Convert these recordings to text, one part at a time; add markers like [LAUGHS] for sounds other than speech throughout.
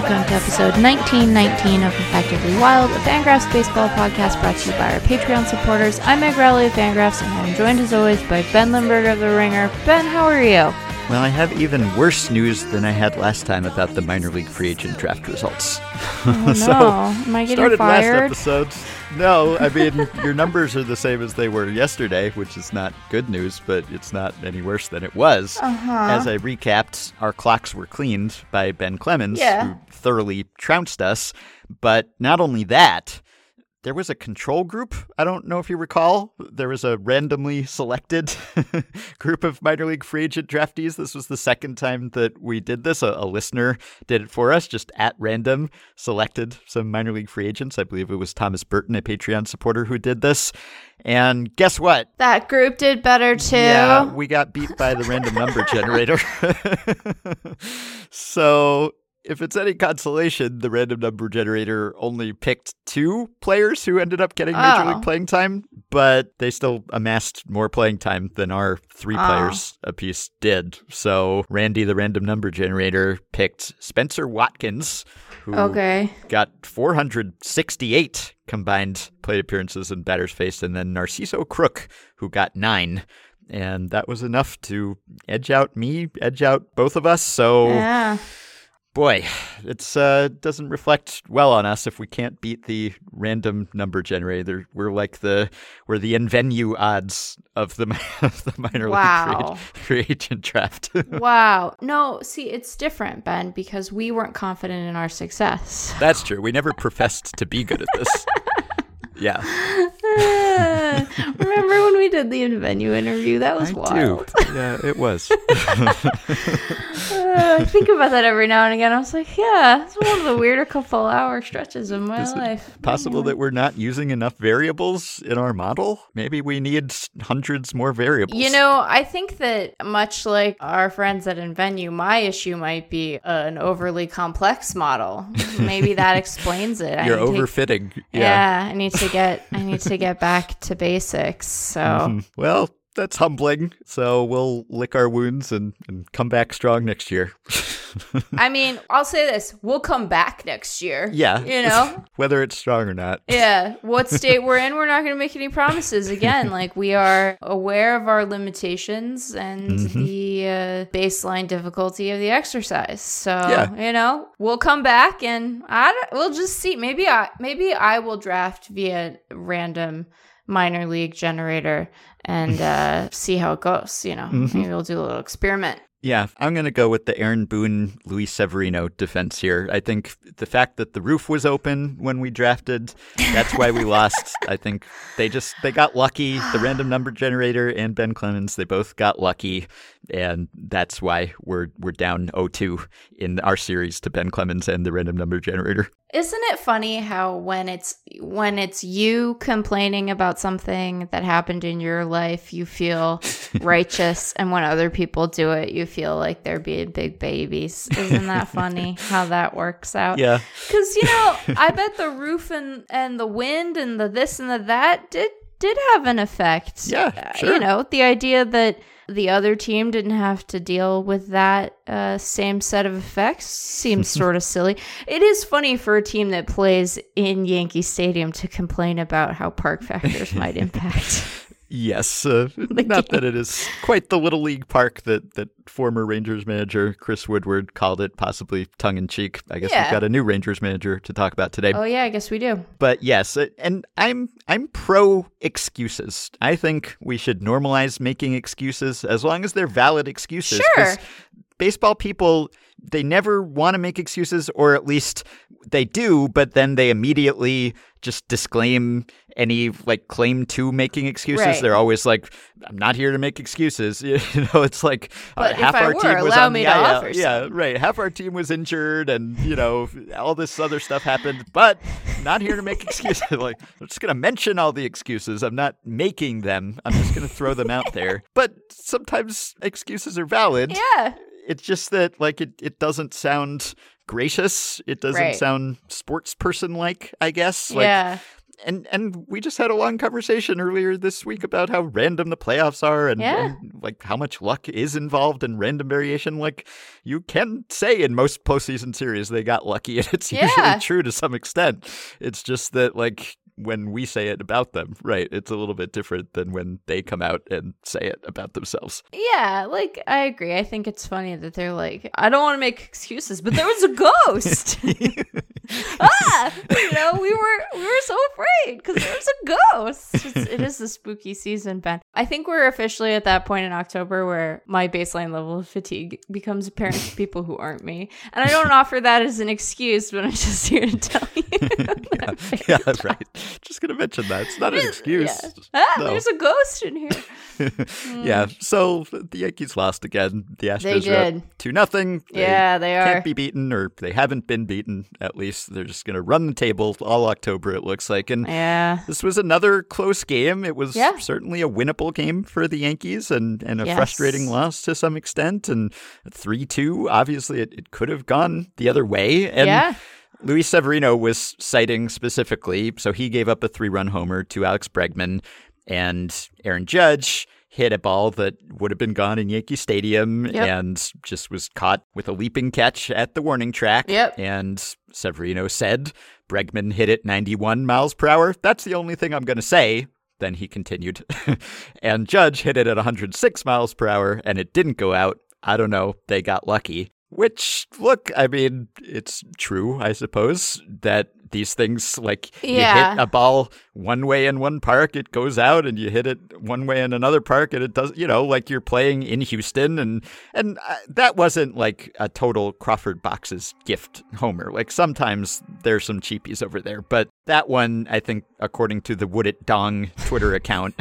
welcome to episode 1919 of Effectively Wild, a Fangraphs baseball podcast brought to you by our Patreon supporters. I'm Meg Rowley of Fangraphs, and I'm joined as always by Ben Lindbergh of The Ringer. Ben, how are you? Well, I have even worse news than I had last time about the minor league free agent draft results. Oh, [LAUGHS] no. so, Am I getting started fired? last episode. No, I mean [LAUGHS] your numbers are the same as they were yesterday, which is not good news, but it's not any worse than it was. Uh-huh. As I recapped, our clocks were cleaned by Ben Clemens, Yeah. who thoroughly trounced us. But not only that, there was a control group. I don't know if you recall. There was a randomly selected [LAUGHS] group of minor league free agent draftees. This was the second time that we did this. A, a listener did it for us, just at random, selected some minor league free agents. I believe it was Thomas Burton, a Patreon supporter, who did this. And guess what? That group did better too. Yeah, we got beat by the random number generator. [LAUGHS] so, if it's any consolation, the random number generator only picked two players who ended up getting major Oh. league playing time, but they still amassed more playing time than our three Oh. players apiece did. So, Randy, the random number generator, picked Spencer Watkins, who Okay. got 468 combined plate appearances and batters faced, and then Narciso Crook, who got nine. And that was enough to edge out me, edge out both of us. So, Yeah. Boy, it's uh, doesn't reflect well on us if we can't beat the random number generator. We're like the we're the in venue odds of the [LAUGHS] of the minor Wow. league free, free agent draft. [LAUGHS] Wow. No, see, it's different, Ben, because we weren't confident in our success. That's true. We never professed to be good at this. [LAUGHS] Yeah. Remember when we did the in-venue interview? That was I wild. do. Yeah, it was. [LAUGHS] Uh, I think about that every now and again. I was like, yeah, it's one of the weirder couple hour stretches of my Is life. Possible that we're not using enough variables in our model? Maybe we need hundreds more variables. You know, I think that much like our friends at Invenue, my issue might be an overly complex model. [LAUGHS] Maybe that explains it. You're need to- overfitting. yeah. I need to get I need to get back to basics. So [LAUGHS] Well, that's humbling. So we'll lick our wounds and, and come back strong next year. I [LAUGHS] mean, I'll say this: we'll come back next year. yeah. you know. [LAUGHS] Whether it's strong or not. Yeah, what state we're in, we're not going to make any promises again. Like we are aware of our limitations and Mm-hmm. the uh, baseline difficulty of the exercise. So Yeah. you know, we'll come back and I we'll just see. Maybe I maybe I will draft via random minor league generator and [LAUGHS] uh, see how it goes. You know, Mm-hmm. maybe we'll do a little experiment. Yeah, I'm going to go with the Aaron Boone, Luis Severino defense here. I think the fact that the roof was open when we drafted, that's why we lost. I think they just they got lucky. The random number generator and Ben Clemens, they both got lucky, and that's why we're we're down 0-2 in our series to Ben Clemens and the random number generator. Isn't it funny how when it's when it's you complaining about something that happened in your life, you feel [LAUGHS] righteous, and when other people do it, you feel like they're being big babies. Isn't that funny how that works out? Yeah. Because you know, [LAUGHS] I bet the roof and and the wind and the this and the that did did have an effect. Yeah, Uh, sure. You know, the idea that the other team didn't have to deal with that uh, same set of effects seems [LAUGHS] sort of silly. It is funny for a team that plays in Yankee Stadium to complain about how park factors might [LAUGHS] impact. Yes, [LAUGHS] uh, not that it is quite the little league park that, that former Rangers manager Chris Woodward called it, possibly tongue in cheek. I guess Yeah. we've got a new Rangers manager to talk about today. oh yeah, I guess we do. But yes, uh, and I'm I'm pro excuses. I think we should normalize making excuses as long as they're valid excuses. Sure. Baseball people they never want to make excuses or at least they do, but then they immediately just disclaim any like claim to making excuses. Right. They're always like I'm not here to make excuses. [LAUGHS] You know, it's like uh, half I our were, team was on the to IL. Yeah, right. Half our team was injured, and you know all this other stuff happened. But not here to make excuses. [LAUGHS] like I'm just gonna mention all the excuses. I'm not making them. I'm just gonna throw them out there. But sometimes excuses are valid. Yeah. It's just that like it, it doesn't sound gracious. It doesn't Right. sound sports person like. I guess. Like, yeah. and and we just had a long conversation earlier this week about how random the playoffs are and, Yeah. and, like how much luck is involved in random variation. Like you can say in most postseason series they got lucky, and it's [LAUGHS] Yeah. usually true to some extent. It's just that like when we say it about them, right? It's a little bit different than when they come out and say it about themselves. Yeah, like I agree. I think it's funny that they're like, I don't want to make excuses, but there was a ghost. [LAUGHS] [LAUGHS] ah, you know, we were we were so afraid because there was a ghost. It's, it is a spooky season, Ben. I think we're officially at that point in October where my baseline level of fatigue becomes apparent to people who aren't me, and I don't [LAUGHS] offer that as an excuse, but I'm just here to tell you. yeah, yeah, right. [LAUGHS] Just gonna mention that it's not an excuse. Yeah. Ah, No. there's a ghost in here. [LAUGHS] yeah. So the Yankees lost again. The Astros They are two nothing. Yeah, they are. Can't be beaten, or they haven't been beaten. At least they're just gonna run the table all October. It looks like, and Yeah. this was another close game. It was Yeah. certainly a winnable game for the Yankees, and and a Yes. frustrating loss to some extent. And three two. Obviously, it, it could have gone the other way. And yeah. Luis Severino was citing specifically, so he gave up a three run homer to Alex Bregman, and Aaron Judge hit a ball that would have been gone in Yankee Stadium Yep. and just was caught with a leaping catch at the warning track. Yep. And Severino said Bregman hit it 91 miles per hour. That's the only thing I'm going to say. Then he continued. [LAUGHS] and Judge hit it at 106 miles per hour and it didn't go out. I don't know. They got lucky. Which, look, I mean, it's true, I suppose, that these things, like, you hit a ball one way in one park, it goes out, and you hit it one way in another park, and it does, you know, like you're playing in Houston. And, and uh, that wasn't like a total Crawford Boxes gift homer. Like, sometimes there's some cheapies over there. But that one, I think, according to the Would It Dong Twitter account,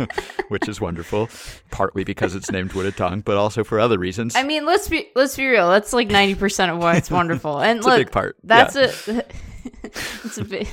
[LAUGHS] which is wonderful, partly because it's named Would It Dong, but also for other reasons. I mean, let's be let's be real. That's like ninety percent of why it's wonderful. And It's a look, big part. That's Yeah. a. [LAUGHS] [LAUGHS] it's a big.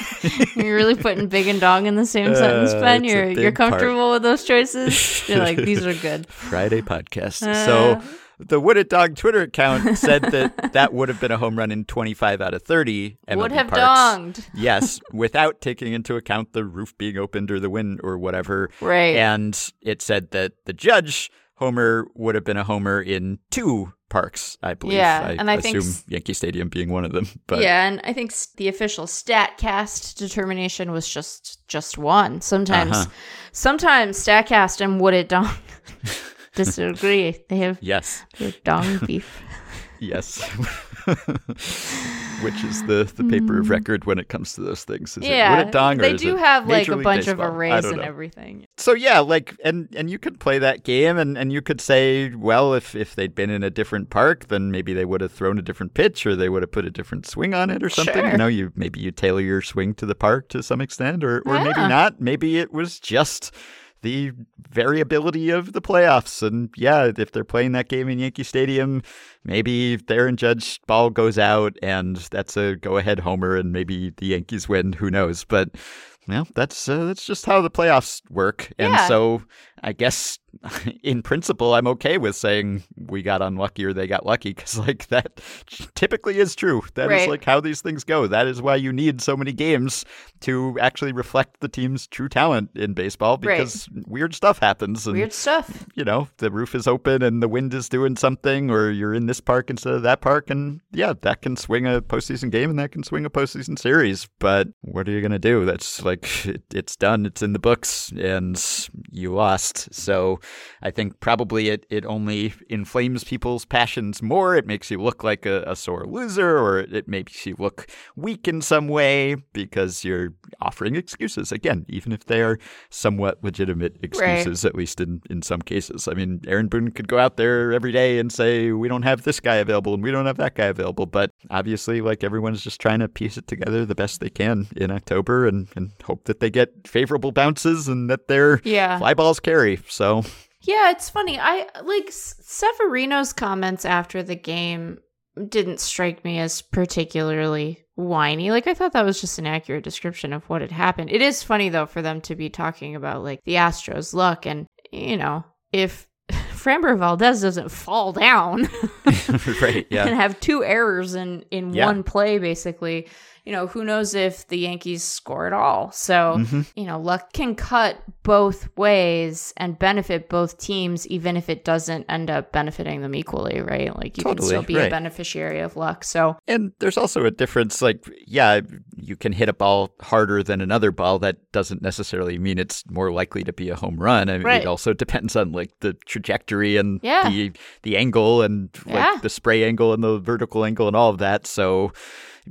[LAUGHS] you're really putting big and dong in the same sentence, Uh, Ben. You're you're big part. comfortable with those choices. [LAUGHS] You're like these are good. Friday podcast. Uh. so the Would It Dong Twitter account said that that would have been a home run in 25 out of 30. MLB Would have parks. donged. yes, without taking into account the roof being opened or the wind or whatever. Right. And it said that the judge homer would have been a homer in two parks, I believe. Yeah, I and I think assume s- Yankee Stadium being one of them. [LAUGHS] But yeah, and I think the official Statcast determination was just just one. Sometimes, Uh-huh. sometimes Statcast and Would It Dong [LAUGHS] [LAUGHS] disagree. They have yes, their dong beef. yes. [LAUGHS] Which is the, the paper of record when it comes to those things? Is Hmm. yeah, It Dong they do have like a bunch of Baseball? I arrays and everything. So yeah, like and and you could play that game and and you could say, well, if if they'd been in a different park, then maybe they would have thrown a different pitch or they would have put a different swing on it or something. Sure. You know, you maybe you tailor your swing to the park to some extent or or maybe not. Maybe it was just the variability of the playoffs. And yeah, if they're playing that game in Yankee Stadium, maybe Aaron Judge ball goes out and that's a go ahead homer and maybe the Yankees win. Who knows? But well, that's uh, that's just how the playoffs work. And Yeah. so I guess [LAUGHS] in principle, I'm okay with saying we got unlucky or they got lucky because [LAUGHS] like that typically is true. That is Right. like how these things go. That is why you need so many games to actually reflect the team's true talent in baseball Right. because weird stuff happens. And Weird stuff. you know, the roof is open and the wind is doing something, or you're in this park instead of that park. And yeah, that can swing a postseason game and that can swing a postseason series. But what are you going to do? That's like, [LAUGHS] it, it's done, it's in the books, and you lost. So I think probably it, it only inflames people's passions more. It makes you look like a, a sore loser, or it makes you look weak in some way because you're offering excuses. Again, even if they are somewhat legitimate excuses, at least in, in some cases. I mean, Aaron Boone could go out there every day and say, we don't have this guy available and we don't have that guy available. But obviously, like everyone's just trying to piece it together the best they can in October and, and hope that they get favorable bounces and that their Yeah. fly balls carry. So, Yeah, it's funny. I like Severino's comments after the game didn't strike me as particularly whiny. Like I thought that was just an accurate description of what had happened. It is funny though for them to be talking about like the Astros' luck and you know, if [LAUGHS] Framber Valdez doesn't fall down [LAUGHS] right, [LAUGHS] and have two errors in in Yeah. one play basically, you know, who knows if the Yankees score at all. So, Mm-hmm. you know, luck can cut both ways and benefit both teams, even if it doesn't end up benefiting them equally, right? Like you can still be a beneficiary of luck. So, And there's also a difference. Like, yeah, you can hit a ball harder than another ball. That doesn't necessarily mean it's more likely to be a home run. I mean, Right. it also depends on like the trajectory and Yeah. the the angle and like Yeah. the spray angle and the vertical angle and all of that. So,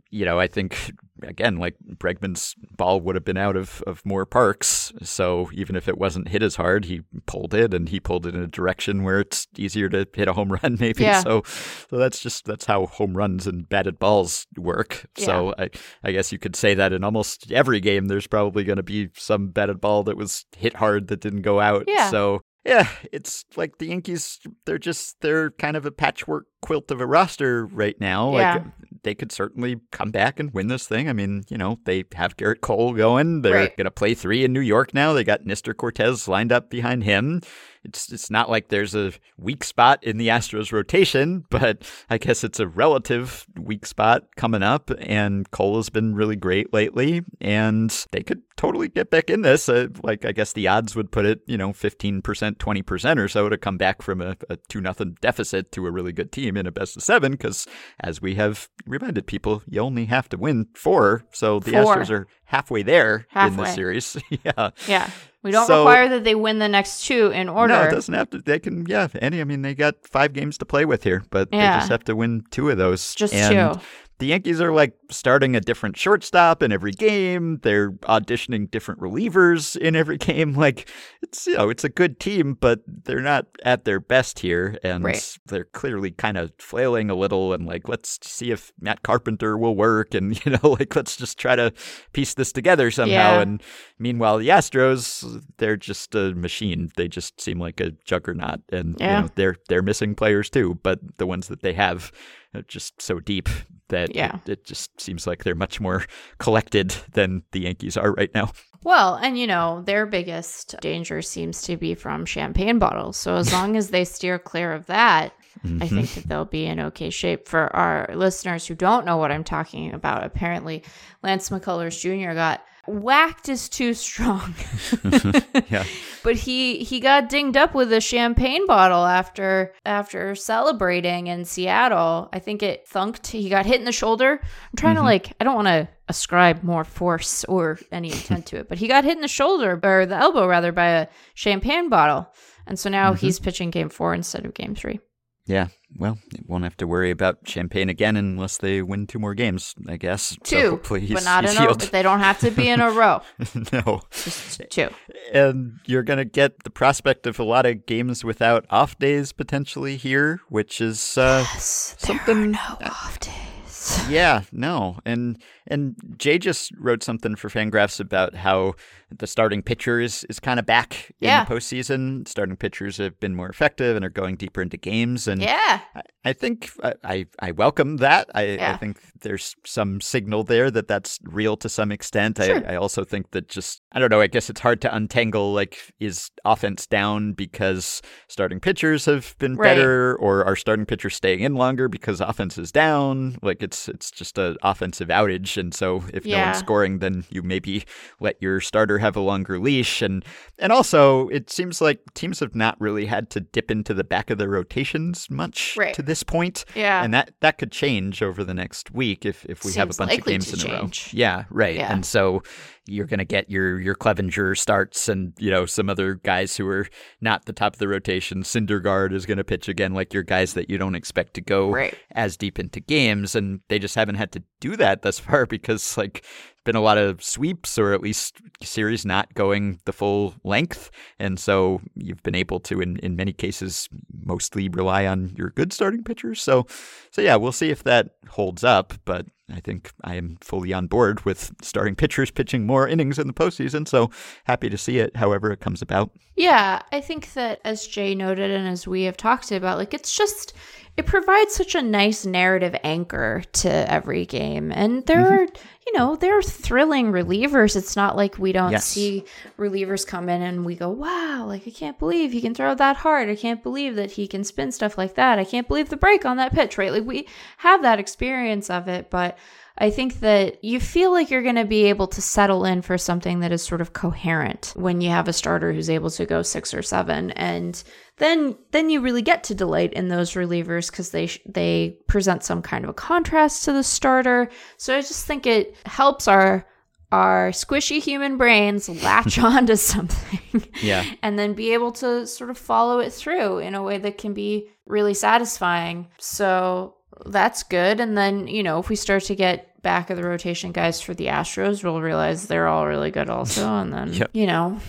you know, I think again, like Bregman's ball would have been out of, of more parks. So even if it wasn't hit as hard, he pulled it and he pulled it in a direction where it's easier to hit a home [LAUGHS] run, maybe. Yeah. So so that's just that's how home runs and batted balls work. So I, I guess you could say that in almost every game there's probably gonna be some batted ball that was hit hard that didn't go out. Yeah. So yeah, it's like the Yankees they're just they're kind of a patchwork quilt of a roster right now. Yeah. Like they could certainly come back and win this thing. I mean, you know, they have Gerrit Cole going. They're Right. going to play three in New York now. They got Nestor Cortes lined up behind him. It's it's not like there's a weak spot in the Astros rotation, but I guess it's a relative weak spot coming up. And Cole has been really great lately, and they could totally get back in this. Uh, like I guess the odds would put it, you know, fifteen percent, twenty percent or so to come back from a, a two nothing deficit to a really good team in a best of seven. Because as we have reminded people, you only have to win four, so the Four. Astros are halfway there in Halfway. this series. [LAUGHS] yeah. yeah, we don't So- require that they win the next two in order. No, it doesn't have to. They can, yeah. Any, I mean, they got five games to play with here, but they just have to win two of those. Just and two. The Yankees are like starting a different shortstop in every game. They're auditioning different relievers in every [LAUGHS] game. Like it's you know it's a good team, but they're not at their best here, and Right. they're clearly kind of flailing a little. And like let's see if Matt Carpenter will work, and [LAUGHS] you know like let's just try to piece this together somehow. Yeah. And meanwhile, the Astros they're just a machine. They just seem like a juggernaut, and Yeah. you know they're they're missing players too. But the ones that they have Uh, just so deep that Yeah. it, it just seems like they're much more [LAUGHS] collected than the Yankees are right now. Well, and you know, their biggest danger seems to be from champagne bottles. So as long as they [LAUGHS] steer clear of that, I think mm-hmm. that they'll be in okay shape. For our listeners who don't know what I'm talking about, apparently Lance McCullers Jr. got whacked is too strong. [LAUGHS] [LAUGHS] Yeah. But he he got dinged up with a champagne bottle after after celebrating in Seattle. I think it thunked. He got hit in the shoulder. I'm trying to mm-hmm. like I don't want to ascribe more force or any intent to it, but he got hit in the shoulder or the elbow rather by a champagne bottle. And so now mm-hmm. he's pitching game 4 instead of game 3. Yeah. Well, they won't have to worry about champagne again unless they win two more games, I guess. So Two, hopefully he's, but not [LAUGHS] in a healed. they don't have to be in a row. [LAUGHS] no. Just two. And you're going to get the prospect of a lot of games without off days potentially here, which is uh, Yes, something. no off days. yeah, no. And and Jay just wrote something for Fangraphs about how the starting pitcher is, is kind of back Yeah. in the postseason. Starting pitchers have been more effective and are going deeper into games. And Yeah. I, I think I, I, I welcome that. I, I think there's some signal there that that's real to some extent. Sure. I, I also think that just, I don't know, I guess it's hard to untangle like, is offense down because starting pitchers have been Right. better or are starting pitchers staying in longer because offense is down? Like it's, it's just an offensive outage. And so if no one's scoring, then you maybe let your starter have a longer leash. And, and also it seems like teams have not really had to dip into the back of their rotations much Right. to this point. Yeah. And that, that could change over the next week if, if we have a bunch of games in a row. change. Yeah, right. Yeah. And so you're going to get your your Clevinger starts and you know some other guys who are not the top of the rotation. Syndergaard is going to pitch again, like your guys that you don't expect to go Right. as deep into games, and they just haven't had to do that thus far [LAUGHS] because like been a lot of sweeps or at least series not going the full length, and so you've been able to in in many cases mostly rely on your good starting pitchers. So so yeah, we'll see if that holds up, but I think I am fully on board with starting pitchers pitching more innings in the postseason. So happy to see it, however it comes about. Yeah, I think that as Jay noted and as we have talked about, like it's just it provides such a nice narrative anchor to every game. And there mm-hmm. are, you know, there are thrilling relievers. It's not like we don't Yes. see relievers come in and we go, Wow, like I can't believe he can throw that hard. I can't believe that he can spin stuff like that. I can't believe the break on that pitch, right? Like we have that experience of it, but I think that you feel like you're going to be able to settle in for something that is sort of coherent when you have a starter who's able to go 6 or 7 and then then you really get to delight in those relievers cuz they they present some kind of a contrast to the starter. So I just think it helps our our squishy human brains latch [LAUGHS] onto something yeah. and then be able to sort of follow it through in a way that can be really satisfying. So that's good. And then, you know, if we start to get back of the rotation guys for the Astros, we'll realize they're all really good also. And then, [LAUGHS] yep. you know,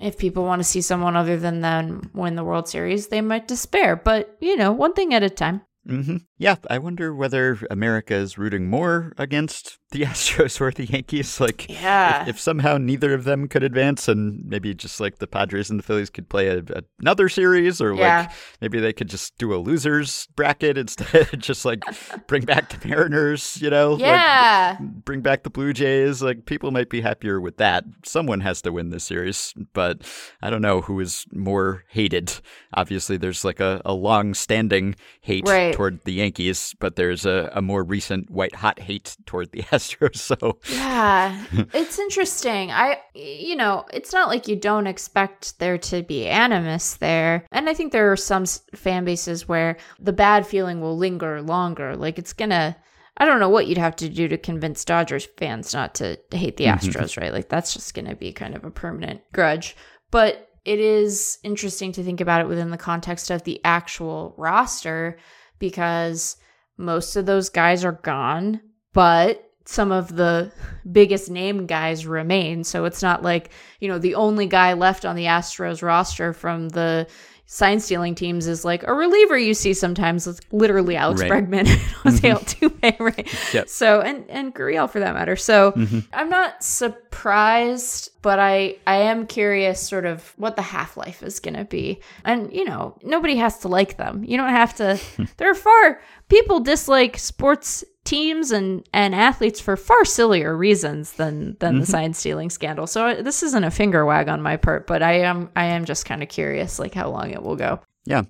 if people want to see someone other than them win the World Series, they might despair. But, you know, one thing at a time. Mm-hmm. Yeah, I wonder whether America is rooting more against [LAUGHS] the Astros or the Yankees. Like, yeah, if, if, somehow neither of them could advance, and maybe just like the Padres and the Phillies could play a, a, another series, or yeah. like maybe they could just do a losers bracket instead, [LAUGHS] just like bring back the Mariners, you know? Yeah, like, bring back the Blue Jays. Like, people might be happier with that. Someone has to win this series, but I don't know who is more hated. Obviously, there's like a, a long standing hate right. Toward the Yankees, but there's a, a more recent white hot hate toward the [LAUGHS] Astros. So yeah, it's interesting. I, you know, it's not like you don't expect there to be animus there, and I think there are some fan bases where the bad feeling will linger longer. Like it's gonna. I don't know what you'd have to do to convince Dodgers fans not to hate the mm-hmm. Astros, right? Like that's just going to be kind of a permanent grudge. But it is interesting to think about it within the context of the actual roster because most of those guys are gone, but some of the [LAUGHS] biggest name guys remain. So it's not like, you know, the only guy left on the Astros roster from the sign stealing teams is like a reliever you see sometimes. It's literally Alex right. Bregman [LAUGHS] and Jose mm-hmm. Altuve, [LAUGHS] right? Yep. So and and Gurriel for that matter. So mm-hmm. I'm not surprised, but I I am curious sort of what the half life is gonna be. And you know, nobody has to like them. You don't have to. [LAUGHS] there are far people dislike sports teams and and athletes for far sillier reasons than than mm-hmm. the sign stealing scandal. So uh, this isn't a finger wag on my part, but I am I am just kind of curious like how long it will go. Yeah.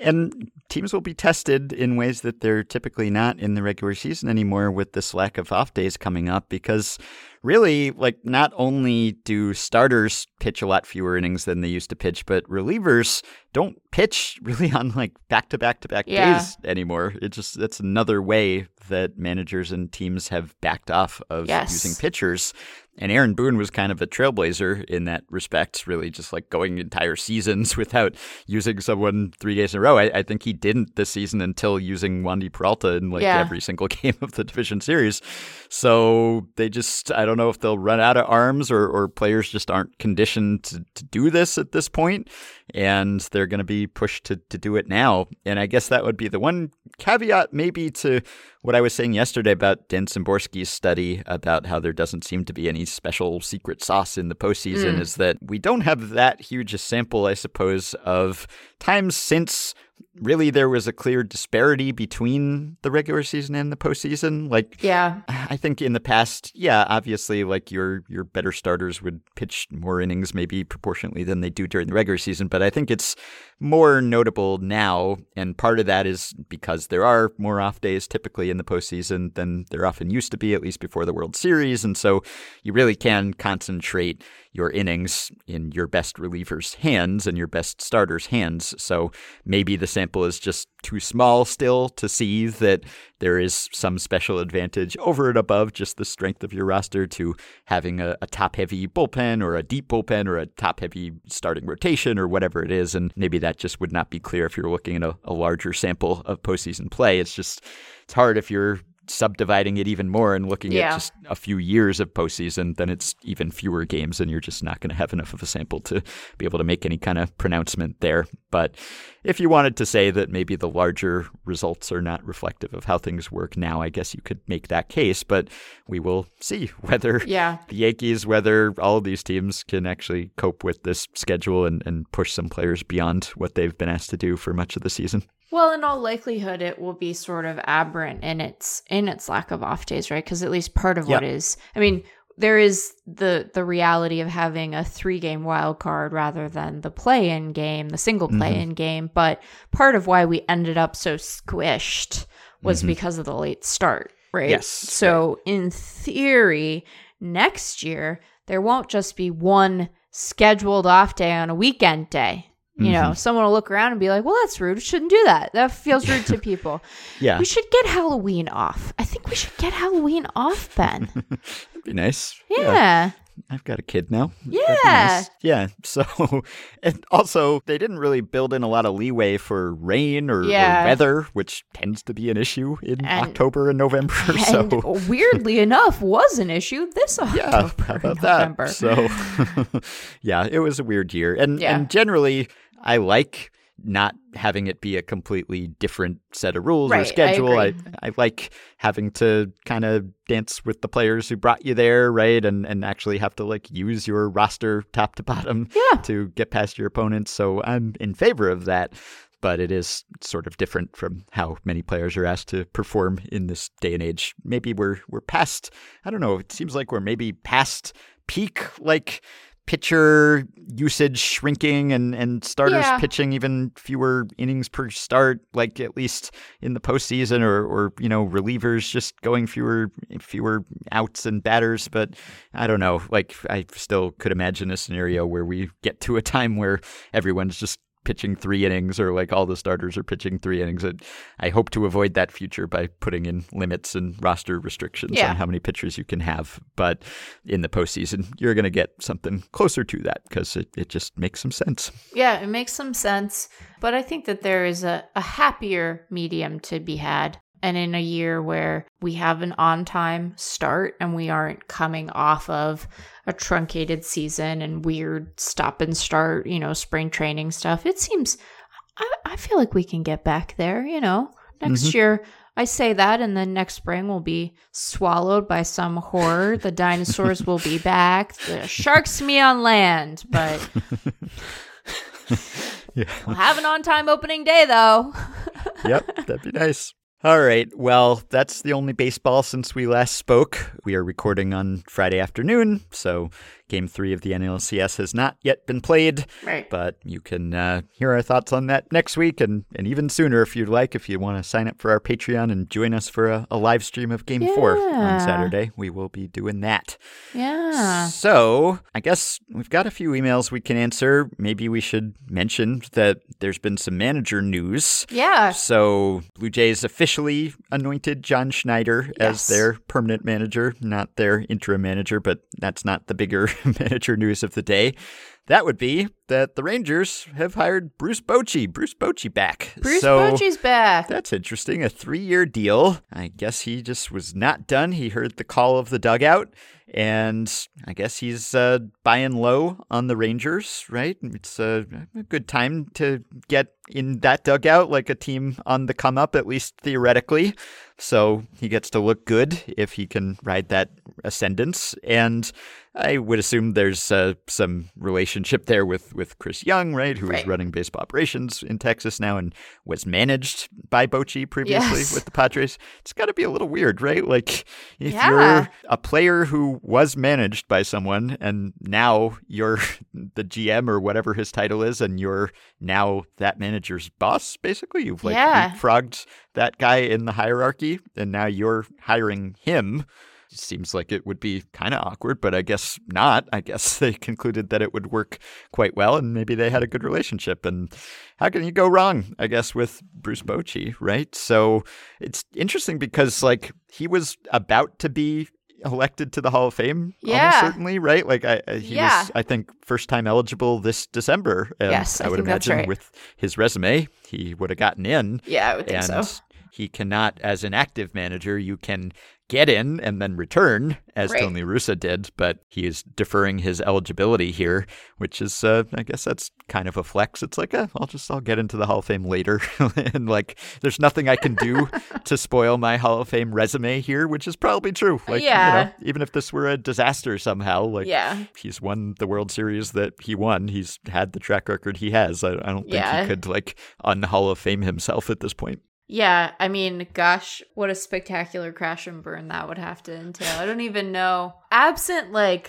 And teams will be tested in ways that they're typically not in the regular season anymore with this lack of off days coming up because really, like, not only do starters pitch a lot fewer innings than they used to pitch, but relievers don't pitch [LAUGHS] really on like back to back to back days anymore. It just that's another way that managers and teams have backed off of yes. using pitchers. And Aaron Boone was kind of a trailblazer in that respect, really just like going entire seasons [LAUGHS] without using someone three days in a row. I, I think he didn't this season until using Wandy Peralta in like yeah. every single [LAUGHS] game of the division series. So they just, I don't know if they'll run out of arms or, or players just aren't conditioned to, to do this at this point, and they're going to be pushed to, to do it now. And I guess that would be the one caveat, maybe, to what I was saying yesterday about Dan Szymborski's study about how there doesn't seem to be any special secret sauce in the postseason mm. is that we don't have that huge a sample, I suppose, of times since really there was a clear disparity between the regular season and the postseason. Like, yeah, I think in the past, yeah, obviously, like your your better starters would pitch more innings, maybe proportionately than they do during the regular season. But I think it's more notable now, and part of that is because there are more off days typically in the postseason than there often used to be, at least before the World Series, and so you really can concentrate your innings in your best relievers' hands and your best starters' hands. So maybe the sample is just too small still to see that there is some special advantage over and above just the strength of your roster to having a, a top heavy bullpen or a deep bullpen or a top heavy starting rotation or whatever it is. And maybe that just would not be clear if you're looking at a, a larger sample of postseason play. It's just, it's hard if you're subdividing it even more and looking yeah. at just a few years of postseason, then it's even fewer games, and you're just not going to have enough of a sample to be able to make any kind of pronouncement there. But if you wanted to say that maybe the larger results are not reflective of how things work now, I guess you could make that case. But we will see [LAUGHS] whether yeah. the Yankees, whether all of these teams can actually cope with this schedule and, and push some players beyond what they've been asked to do for much of the season. Well, in all likelihood, it will be sort of aberrant in its in its lack of off days, right? Because at least part of yep. what is, I mean, there is the the reality of having a three game wild card rather than the play in game, the single play in mm-hmm. game. But part of why we ended up so squished was mm-hmm. because of the late start. right? Yes, So, in theory, next year, there won't just be one scheduled off day on a weekend day. You know, mm-hmm. someone will look around and be like, well, that's rude. Shouldn't do that. That feels rude to people. [LAUGHS] Yeah, We should get Halloween off. I think we should get Halloween off, Ben. [LAUGHS] that'd be nice. Yeah. I've got a kid now. Yeah. nice. Yeah. [LAUGHS] So, and also, they didn't really build in a lot of leeway for rain or, or weather, which tends to be an issue in And- October and November. so, weirdly enough, was an issue this yeah, October, how about November. that? So, yeah, it was a weird year. And, Yeah. and generally, I like not having it be a completely different set of rules Right, or schedule. I, agree. I, like having to kind of dance with the players who brought you there, right? And and actually have to like use your roster top to bottom Yeah. to get past your opponents. So I'm in favor of that. But it is sort of different from how many players are asked to perform in this day and age. Maybe we're we're past I don't know, it seems like we're maybe past peak like pitcher usage shrinking and, and starters Yeah. pitching even fewer innings per start, like at least in the postseason, or, or you know relievers just going fewer fewer outs and batters. But I don't know. Like I still could imagine a scenario where we get to a time where everyone's just pitching three innings or like all the starters are pitching three innings. And I hope to avoid that future by putting in limits and roster restrictions Yeah. on how many pitchers you can have. But in the postseason, you're going to get something closer to that because it, it just makes some sense. Yeah, it makes some sense. But I think that there is a, a happier medium to be had. And in a year where we have an on time start and we aren't coming off of a truncated season and weird stop and start, you know, spring training stuff, it seems, I, I feel like we can get back there, you know. Next mm-hmm. year, I say that, and then next spring will be swallowed by some horror. The dinosaurs will be back. The sharks me on land, but [LAUGHS] Yeah. We'll have an on time opening day, though. [LAUGHS] yep, that'd be nice. All right. Well, that's the only baseball since we last spoke. We are recording on Friday afternoon, so game three of the NLCS has not yet been played. Right. But you can uh, hear our thoughts on that next week and, and even sooner if you'd like. If you want to sign up for our Patreon and join us for a, a live stream of game four on Saturday, we will be doing that. Yeah. So, I guess we've got a few emails we can answer. Maybe we should mention that there's been some manager news. Yeah. So, Blue Jays officially anointed John Schneider Yes. as their permanent manager, not their interim manager, but that's not the bigger [LAUGHS] manager news of the day. That would be that the Rangers have hired Bruce Bochy. Bruce Bochy back. Bruce so, Bochy's back. that's interesting. A three year deal. I guess he just was not done. He heard the call of the dugout. And I guess he's uh, buying low on the Rangers, right? It's a, a good time to get in that dugout like a team on the come up, at least theoretically. So he gets to look good if he can ride that ascendance. And I would assume there's uh, some relationship there with, with Chris Young, right? Who is Right. running baseball operations in Texas now and was managed by Bochy previously Yes. with the Padres. It's got to be a little weird, right? Like if Yeah. you're a player who was managed by someone and now you're [LAUGHS] the GM or whatever his title is and you're now that manager's boss, basically. You've like Yeah. leapfrogged that guy in the hierarchy and now you're hiring him. Seems like it would be kind of awkward, but I guess not. I guess [LAUGHS] they concluded that it would work quite well, and maybe they had a good relationship. And how can you go wrong? I guess with Bruce Bochy, right? So it's interesting because like he was about to be elected to the Hall of Fame, Yeah. almost certainly, right? Like I, I- he Yeah. was, I think, first time eligible this December. And Yes, I would think that's imagine right. with his resume, he would have gotten in Yeah, I would think and so. He cannot, as an active manager, you can get in and then return, as Right. Tony Russa did, but he is deferring his eligibility here, which is, uh, I guess that's kind of a flex. It's like, uh, I'll just, I'll get into the Hall of Fame later. [LAUGHS] and like, there's nothing I can do [LAUGHS] to spoil my Hall of Fame resume here, which is probably true. Like, you Yeah. know, even if this were a disaster somehow, like, Yeah. he's won the World Series that he won. He's had the track record he has. I, I don't think Yeah. he could like un Hall of Fame himself at this point. Yeah, I mean, gosh, what a spectacular crash and burn that would have to entail. I don't even know. Absent like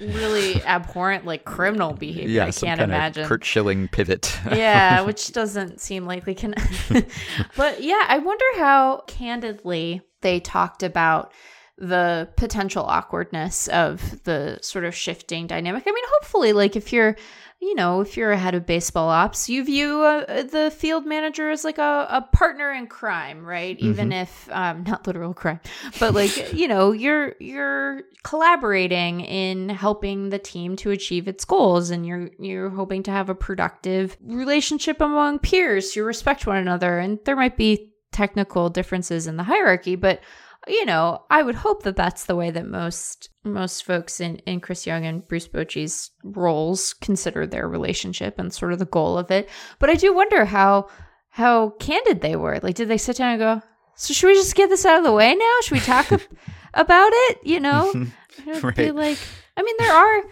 really [LAUGHS] abhorrent, like criminal behavior. Yeah, I some can't kind imagine. of Curt Schilling pivot. yeah, [LAUGHS] which doesn't seem likely. Can, [LAUGHS] but yeah, I wonder how candidly they talked about the potential awkwardness of the sort of shifting dynamic. I mean, hopefully, like if you're, you know, if you're a head of baseball ops, you view uh, the field manager as like a, a partner in crime, right? Even if um, [LAUGHS] not literal crime, but like you know, you're you're collaborating in helping the team to achieve its goals, and you're you're hoping to have a productive relationship among peers. You respect one another, and there might be technical differences in the hierarchy, but you know, I would hope that that's the way that most most folks in in Chris Young and Bruce Bochy's roles consider their relationship and sort of the goal of it. But I do wonder how how candid they were. Like, did they sit down and go, "So should we just get this out of the way now? Should we talk [LAUGHS] about it?" You know, [LAUGHS] It'd be like, I mean, there are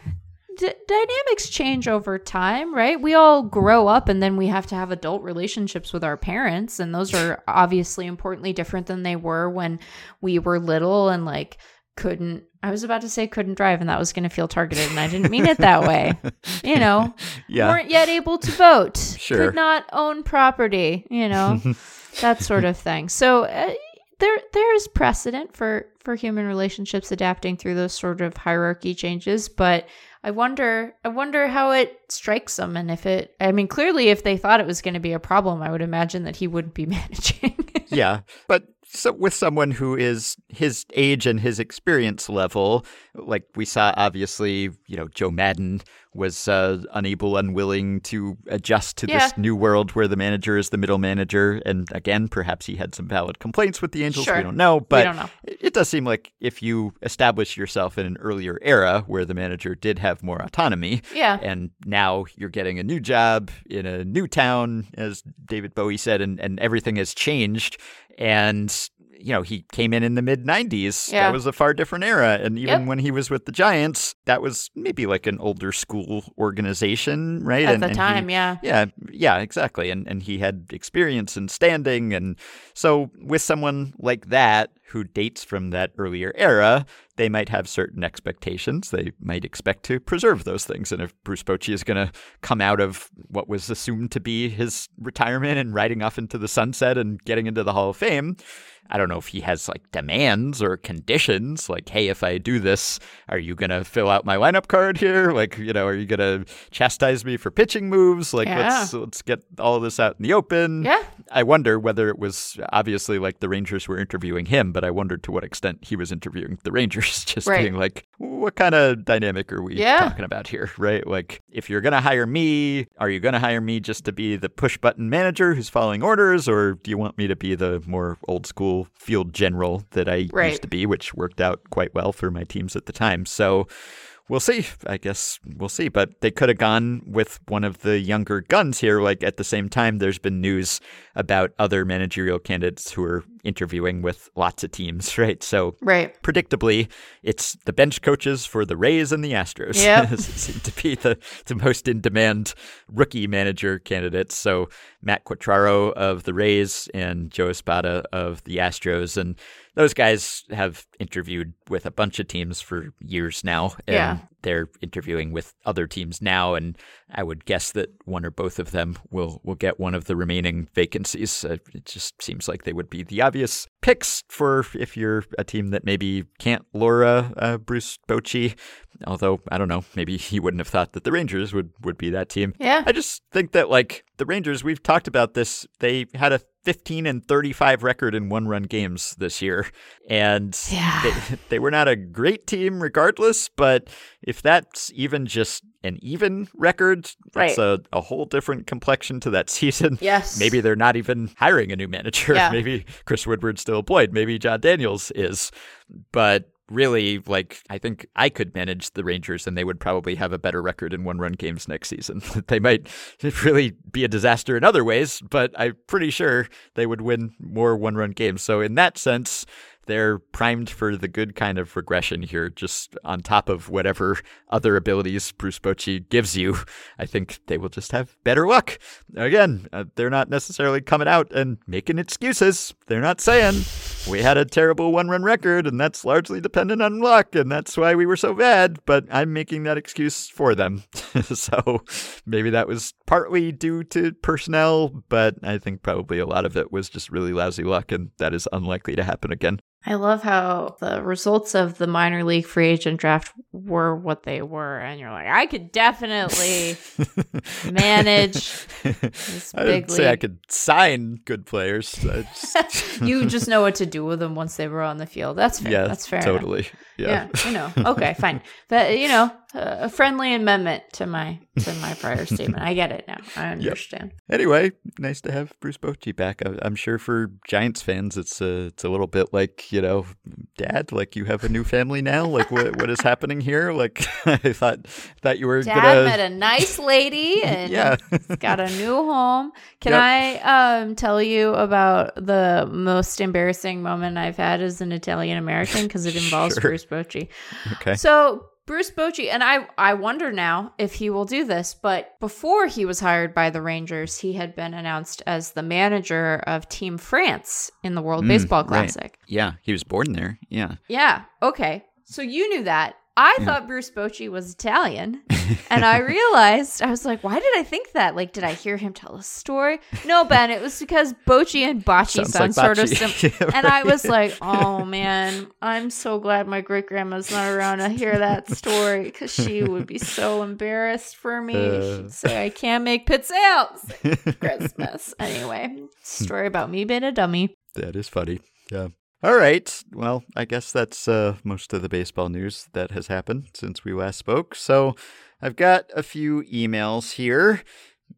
d- dynamics change over time, right? We all grow up and then we have to have adult relationships with our parents. And those are [LAUGHS] obviously importantly different than they were when we were little and like couldn't, I was about to say couldn't drive and that was going to feel targeted. And I didn't mean it that way. [LAUGHS] You know, Yeah. weren't yet able to vote, Sure. could not own property, you know, [LAUGHS] that sort of thing. So, uh, there there is precedent for for human relationships adapting through those sort of hierarchy changes but i wonder i wonder how it strikes them and if it i mean clearly if they thought it was going to be a problem i would imagine that he wouldn't be [LAUGHS] managing. Yeah, but so with someone who is his age and his experience level, like we saw, obviously, you know, Joe Maddon was uh, unable, unwilling to adjust to Yeah. this new world where the manager is the middle manager. And again, perhaps he had some valid complaints with the Angels. Sure. We don't know, but don't know. it it does seem like if you establish yourself in an earlier era where the manager did have more autonomy, yeah and now you're getting a new job in a new town, as David Bowie said, and, and everything has changed. And, you know, he came in in the mid 90s. Yeah. That was a far different era. And even Yep. when he was with the Giants, that was maybe like an older school organization, right? at and, the and he- time yeah yeah, yeah, exactly. And and he had experience and standing and so with someone like that who dates from that earlier era, they might have certain expectations. They might expect to preserve those things. And if Bruce Bochy is going to come out of what was assumed to be his retirement and riding off into the sunset and getting into the Hall of Fame, I don't know if he has like demands or conditions like, hey, if I do this, are you going to fill out my lineup card here? Like, you know, are you going to chastise me for pitching moves? Like, let's let's get all of this out in the open. yeah I wonder whether it was obviously like the Rangers were interviewing him, but I wondered to what extent he was interviewing the Rangers, [LAUGHS] just Right. being like, what kind of dynamic are we Yeah. talking about here, [LAUGHS] right? Like, if you're going to hire me, are you going to hire me just to be the push button manager who's following orders, or do you want me to be the more old school field general that I Right. used to be, which worked out quite well for my teams at the time? So, We'll see. I guess we'll see. But they could have gone with one of the younger guns here. Like at the same time, there's been news about other managerial candidates who are interviewing with lots of teams, [LAUGHS] right? So right predictably, it's the bench coaches for the Rays and the Astros. Yep. [LAUGHS] seem to be the, the most in demand rookie manager candidates. So Matt Quatraro of the Rays and Joe Espada of the Astros. And those guys have interviewed with a bunch of teams for years now. And Yeah. They're interviewing with other teams now. And I would guess that one or both of them will, will get one of the remaining vacancies. Uh, it just seems like they would be the obvious picks for if you're a team that maybe can't Laura uh, Bruce Bochy. Although I don't know, maybe he wouldn't have thought that the Rangers would would be that team. yeah I just think that like the Rangers, we've talked about this. They had a 15 and 35 record in one run games this year, and Yeah. they, [LAUGHS] they were not a great team regardless. But if that's even just an even record, that's a, a whole different complexion to that [LAUGHS] season. yes Maybe they're not even hiring a new manager. Yeah. [LAUGHS] Maybe Chris Woodward's still employed. Maybe Jon Daniels is. But really, like, I think I could manage the Rangers and they would probably have a better record in one run games next season. [LAUGHS] they might really be a disaster in other ways, but I'm pretty sure they would win more one run games. So, in that sense, they're primed for the good kind of regression here, just on top of whatever other abilities Bruce Bochy gives you. I think they will just have better luck. Again, uh, they're not necessarily coming out and making excuses. They're not saying, we had a terrible one run record, and that's largely dependent on luck, and that's why we were so bad. But I'm making that excuse for them. [LAUGHS] so maybe that was partly due to personnel, but I think probably a lot of it was just really lousy luck, and that is unlikely to happen again. I love how the results of the minor league free agent draft were what they were, and you're like, I could definitely [LAUGHS] manage [LAUGHS] this I big didn't say I could sign good players. Just- [LAUGHS] you just know what to do with them once they were on the field. That's fair. yeah, That's fair. totally. Yeah. Yeah. you know. Okay, fine. But you know, a friendly amendment to my to my prior statement. I get it now. I [LAUGHS] understand. Anyway, nice to have Bruce Bochy back. I, I'm sure for Giants fans, it's a it's a little bit like you know, Dad, like you have a new family now. Like what what is happening here? Like [LAUGHS] I thought thought you were Dad gonna. met a nice lady [LAUGHS] and yeah. got a new home. Can Yep. I um tell you about the most embarrassing moment I've had as an Italian American because it involves Sure. Bruce Bochy. okay. So Bruce Bochy, and I, I wonder now if he will do this, but before he was hired by the Rangers, he had been announced as the manager of Team France in the World Mm, Baseball right. Classic. Yeah, he was born there. Yeah. Yeah. Okay. So you knew that. I Yeah. thought Bruce Bochy was Italian. [LAUGHS] and I realized, I was like, why did I think that? Like, did I hear him tell a story? No, Ben, it was because Bochy and Bocce sound like sort of similar. sim- [LAUGHS] Yeah, And I was like, oh man, I'm so glad my great grandma's not around to hear that story because she would be so embarrassed for me. Uh. She'd say, I can't make pizzelles. [LAUGHS] Christmas. Anyway, story about me being a dummy. That is funny. Yeah. All right. Well, I guess that's uh, most of the baseball news that has happened since we last spoke. So I've got a few emails here,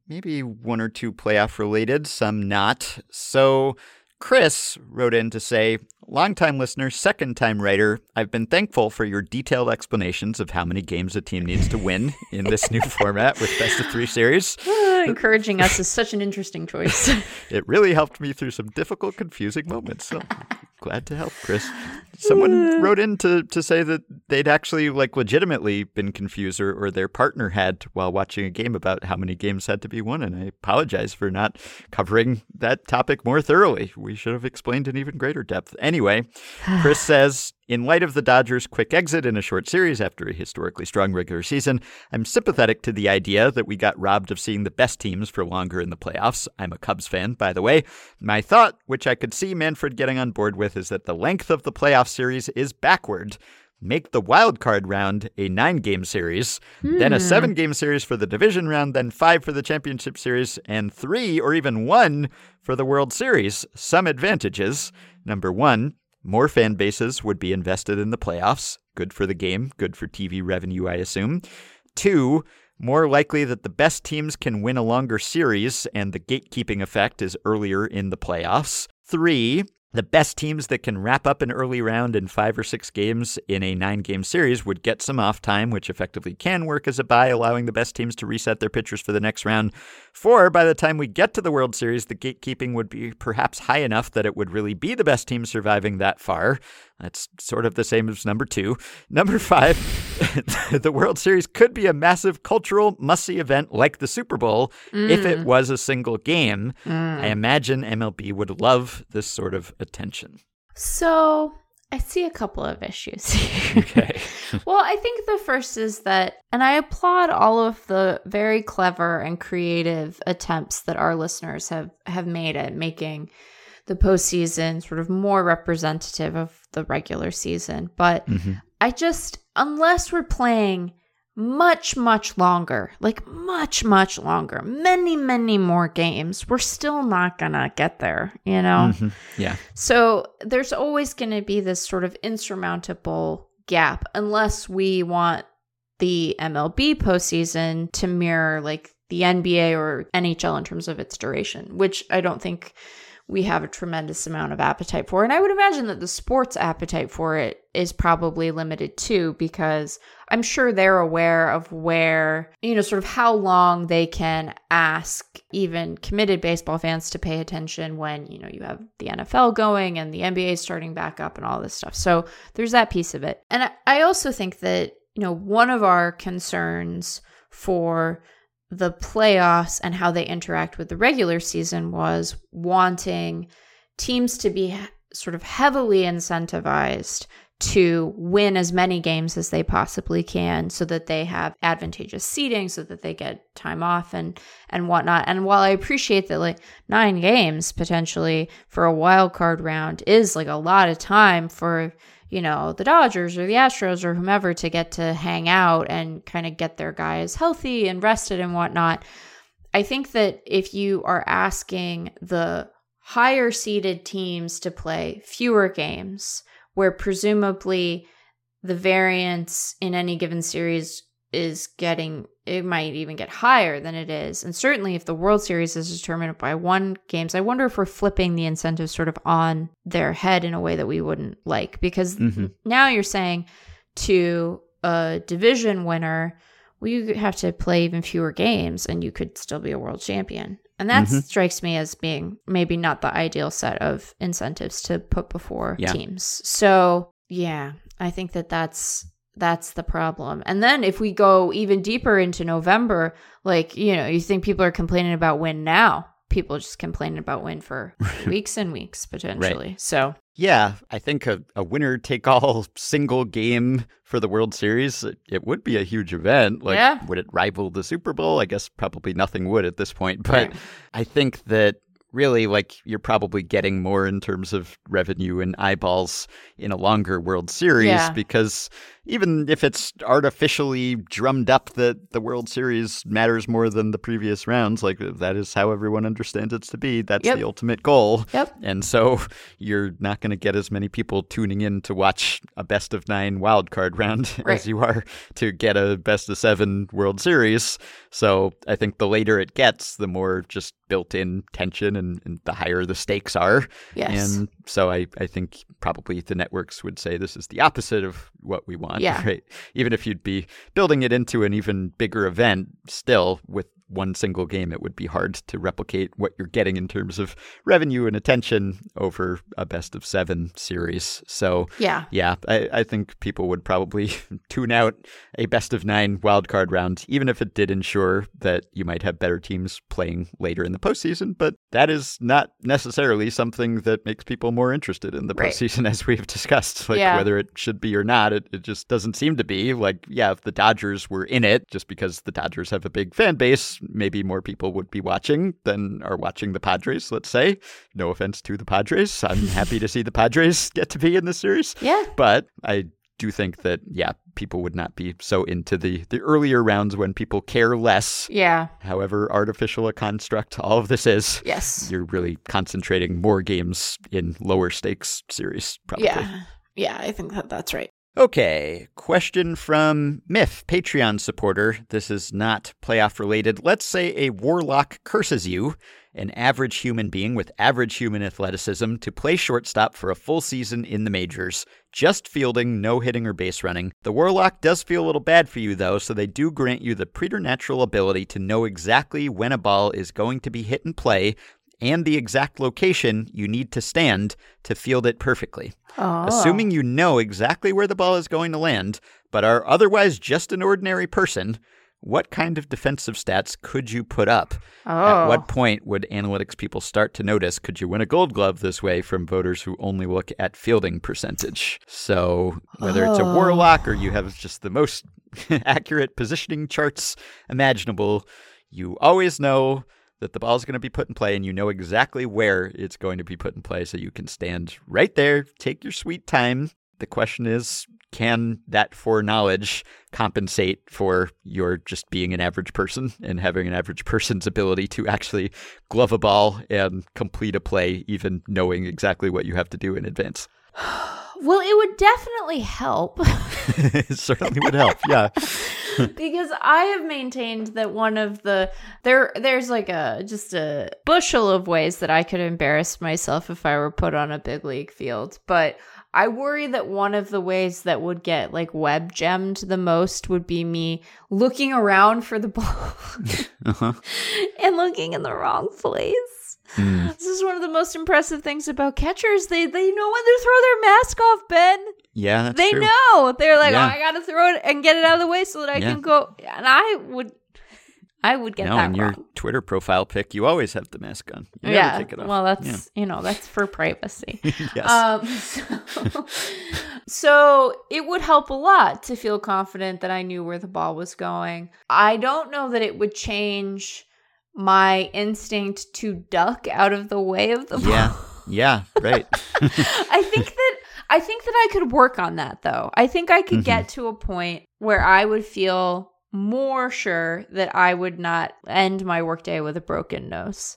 maybe one or two playoff related, some not. So Chris wrote in to say, Longtime listener, second time writer, I've been thankful for your detailed explanations of how many games a team needs to win in this new [LAUGHS] format with best of three series. [LAUGHS] Encouraging us is such an interesting choice. [LAUGHS] It really helped me through some difficult, confusing moments. So glad to help, Chris. Someone wrote in to, to say that they'd actually like legitimately been confused or, or their partner had while watching a game about how many games had to be won. And I apologize for not covering that topic more thoroughly. We should have explained in even greater depth. Anyway, Chris [SIGHS] says, in light of the Dodgers' quick exit in a short series after a historically strong regular season, I'm sympathetic to the idea that we got robbed of seeing the best teams for longer in the playoffs. I'm a Cubs fan, by the way. My thought, which I could see Manfred getting on board with, is that the length of the playoff series is backward. Make the wild card round a nine game series, then a hmm. seven game series for the division round, then five for the championship series, and three or even one for the World Series. Some advantages. Number one, more fan bases would be invested in the playoffs. Good for the game, good for TV revenue, I assume. Two, more likely that the best teams can win a longer series and the gatekeeping effect is earlier in the playoffs. Three, the best teams that can wrap up an early round in five or six games in a nine game series would get some off time, which effectively can work as a buy, allowing the best teams to reset their pitchers for the next round. Four, by the time we get to the World Series, the gatekeeping would be perhaps high enough that it would really be the best team surviving that far. That's sort of the same as number two. Number five, [LAUGHS] the World Series could be a massive cultural must see event like the Super Bowl if it mm. was a single game. I mm. imagine MLB would love this sort of attention. So I see a couple of issues [LAUGHS] here. Okay. [LAUGHS] well, I think the first is that, and I applaud all of the very clever and creative attempts that our listeners have have made at making the postseason sort of more representative of the regular season. But Mhm. I just, unless we're playing much, much longer, like much, much longer, many, many more games, we're still not gonna get there, you know? Mhm. Yeah. So there's always going to be this sort of insurmountable gap unless we want the MLB postseason to mirror like the NBA or NHL in terms of its duration, which I don't think we have a tremendous amount of appetite for. And I would imagine that the sports appetite for it is probably limited too, because I'm sure they're aware of where, you know, sort of how long they can ask even committed baseball fans to pay attention when, you know, you have the NFL going and the NBA starting back up and all this stuff. So there's that piece of it. And I- also think that, you know, one of our concerns for the playoffs and how they interact with the regular season was wanting teams to be sort of heavily incentivized to win as many games as they possibly can so that they have advantageous seating so that they get time off and and whatnot. And while i appreciate that like nine games potentially for a wild card round is like a lot of time for you know the dodgers or the astros or whomever to get to hang out and kind of get their guys healthy and rested and whatnot. I think that if you are asking the higher seeded teams to play fewer games where presumably the variance in any given series is getting it might even get higher than it is and certainly if the world series is determined by one games i wonder if we're flipping the incentives sort of on their head in a way that we wouldn't like because mm-hmm. now you're saying to a division winner well you have to play even fewer games and you could still be a world champion and that mm-hmm. strikes me as being maybe not the ideal set of incentives to put before yeah. teams. So, yeah, I think that that's that's the problem. And then if we go even deeper into November, like, you know, you think people are complaining about win now. People just complaining about win for [LAUGHS] weeks and weeks potentially. Right. So yeah, I think a, a winner take all [LAUGHS] single game for the World Series, it, it, would be a huge event. Like, yeah. would it rival the Super Bowl? I guess probably nothing would at this point. But right. I think that really like you're probably getting more in terms of revenue and eyeballs in a longer World Series yeah. because even if it's artificially drummed up that the World Series matters more than the previous rounds, like that is how everyone understands it to be. That's yep. the ultimate goal. Yep. And so you're not going to get as many people tuning in to watch a best of nine wild card round [LAUGHS] right. as you are to get a best of seven World Series. So I think the later it gets, the more just built in tension and, and the higher the stakes are. Yes. And so I, I think probably the networks would say this is the opposite of what we want. Yeah. [LAUGHS] Right. Even if you'd be building it into an even bigger event, still with one single game, it would be hard to replicate what you're getting in terms of revenue and attention over a best of seven series. So, yeah, yeah, I, I think people would probably [LAUGHS] tune out a best of nine wildcard round, even if it did ensure that you might have better teams playing later in the postseason. But that is not necessarily something that makes people more interested in the postseason, [LAUGHS] as we've discussed. Like yeah. whether it should be or not, it, it just doesn't seem to be. Like, yeah, if the Dodgers were in it, just because the Dodgers have a big fan base maybe more people would be watching than are watching the Padres, let's say. No offense to the Padres. I'm [LAUGHS] happy to see the Padres get to be in this series. Yeah. But I do think that yeah, people would not be so into the the earlier rounds when people care less. Yeah. However artificial a construct all of this is. Yes. You're really concentrating more games in lower stakes series probably. Yeah. Yeah, I think that that's right. Okay, question from Myth, Patreon supporter. This is not playoff related. Let's say a warlock curses you, an average human being with average human athleticism, to play shortstop for a full season in the majors, just fielding, no hitting or base running. The warlock does feel a little bad for you, though, so they do grant you the preternatural ability to know exactly when a ball is going to be hit in play and the exact location you need to stand to field it perfectly. Oh. Assuming you know exactly where the ball is going to land, but are otherwise just an ordinary person, what kind of defensive stats could you put up? Oh. At what oh. point would analytics people start to notice could you win a gold glove this way from voters who only look at fielding percentage? So, whether oh. it's a oh. warlock or you have just the most [LAUGHS] accurate positioning charts imaginable, you always know that the ball is going to be put in play and you know exactly where it's going to be put in play so you can stand right there, take your sweet time. The question is can that foreknowledge compensate for your just being an average person and having an average person's ability to actually glove a ball and complete a play, even knowing exactly what you have to do in advance? [SIGHS] Well, it would definitely help. [LAUGHS] it certainly would help. Yeah. [LAUGHS] [LAUGHS] because I have maintained that one of the there there's like a just a bushel of ways that I could embarrass myself if I were put on a big league field, but I worry that one of the ways that would get like web gemmed the most would be me looking around for the ball [LAUGHS] uh-huh. [LAUGHS] and looking in the wrong place. Mm. This is one of the most impressive things about catchers. They they know when to throw their mask off, Ben. Yeah, they true. know. They're like, yeah. oh, I gotta throw it and get it out of the way so that I yeah. can go. And I would I would get no, that On your Twitter profile pic, you always have the mask on. You never yeah. take it off. Well, that's Yeah. you know that's for privacy. [LAUGHS] yes. Um, [LAUGHS] so, so it would help a lot to feel confident that I knew where the ball was going. I don't know that it would change my instinct to duck out of the way of the ball. yeah. Yeah. Right. [LAUGHS] I think that I think that I could work on that though. I think I could Mhm. get to a point where I would feel more sure that I would not end my workday with a broken nose.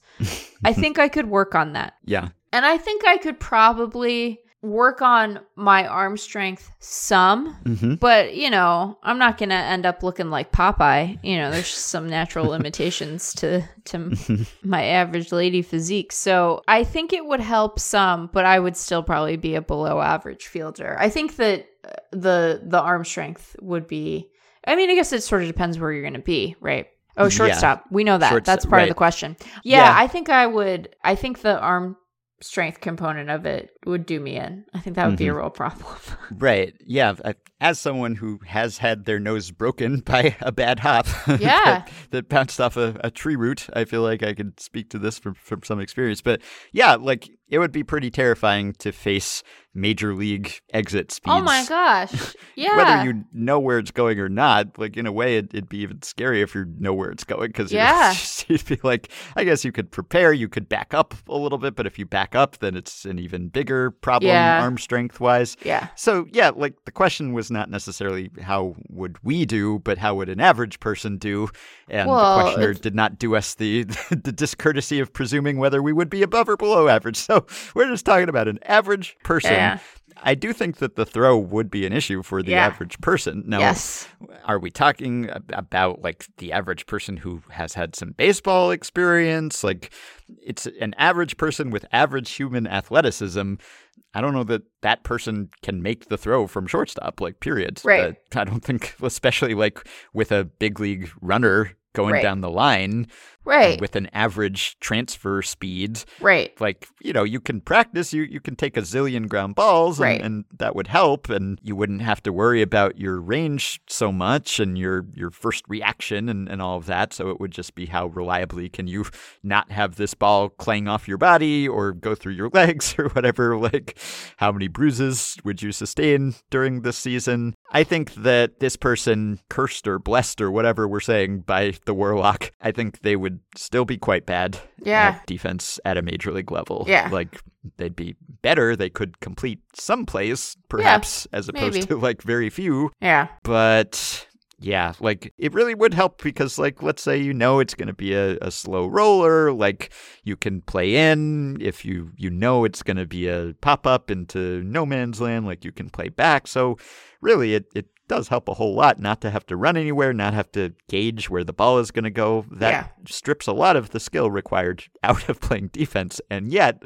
I [LAUGHS] think I could work on that. yeah. And I think I could probably work on my arm strength some, hmm but you know, I'm not going to end up looking like Popeye. You know, there's some natural [LAUGHS] limitations to to [LAUGHS] my average lady physique. So, I think it would help some, but I would still probably be a below average fielder. I think that uh, the the arm strength would be I mean, I guess it sort of depends where you're going to be, right? Oh, Yeah. shortstop. We know that. Shortstop, That's part of the question. Yeah, Yeah. I think I would. I think the arm strength component of it would do me in. I think that would be Mm-hmm. a real problem. [LAUGHS] Right. Yeah. As someone who has had their nose broken [LAUGHS] by a bad hop [LAUGHS] Yeah. that, that bounced off a, a tree root, I feel like I could speak to this from, from some experience. But yeah, like it would be pretty terrifying to face major league exit speeds. oh my gosh. [LAUGHS] Yeah. Whether you know where it's going or not, like in a way, it, it'd be even scary if you know where it's going because Yeah. [LAUGHS] you'd be like, I guess you could prepare, you could back up a little bit, but if you back up, then it's an even bigger problem Yeah. arm strength wise. yeah. So yeah, like the question was not necessarily how would we do, but how would an average person do? And Well, the questioner it's- did not do us the [LAUGHS] the discourtesy of presuming whether we would be above or below average. So we're just talking about an average person. Yeah. I do think that the throw would be an issue for the Yeah. average person. Now, Yes. are we talking about like the average person who has had some baseball experience? Like it's an average person with average human athleticism. I don't know that that person can make the throw from shortstop, like, period. Right. Uh, I don't think, [LAUGHS] especially like with a big league runner going Right. down the line Right. with an average transfer speed right. like you know you can practice you you can take a zillion ground balls and, Right. and that would help and you wouldn't have to worry about your range so much and your your first reaction and, and all of that so it would just be how reliably can you not have this ball clang off your body or go through your [LAUGHS] legs or whatever like how many bruises would you sustain during this season i think that this person cursed or blessed or whatever we're saying by the warlock i think they would still be quite bad Yeah. at defense at a major league level. Yeah. Like they'd be better. They could complete some plays, perhaps, as opposed maybe. to like very few. Yeah. But yeah, like it really would help because, like, let's say you know it's going to be a, a slow roller, like you can play in. If you you know it's going to be a pop up into no man's land, like you can play back. So really, it it does help a whole lot not to have to run anywhere, not have to gauge where the ball is going to go. That Yeah. strips a lot of the skill required [LAUGHS] out of playing defense, and yet.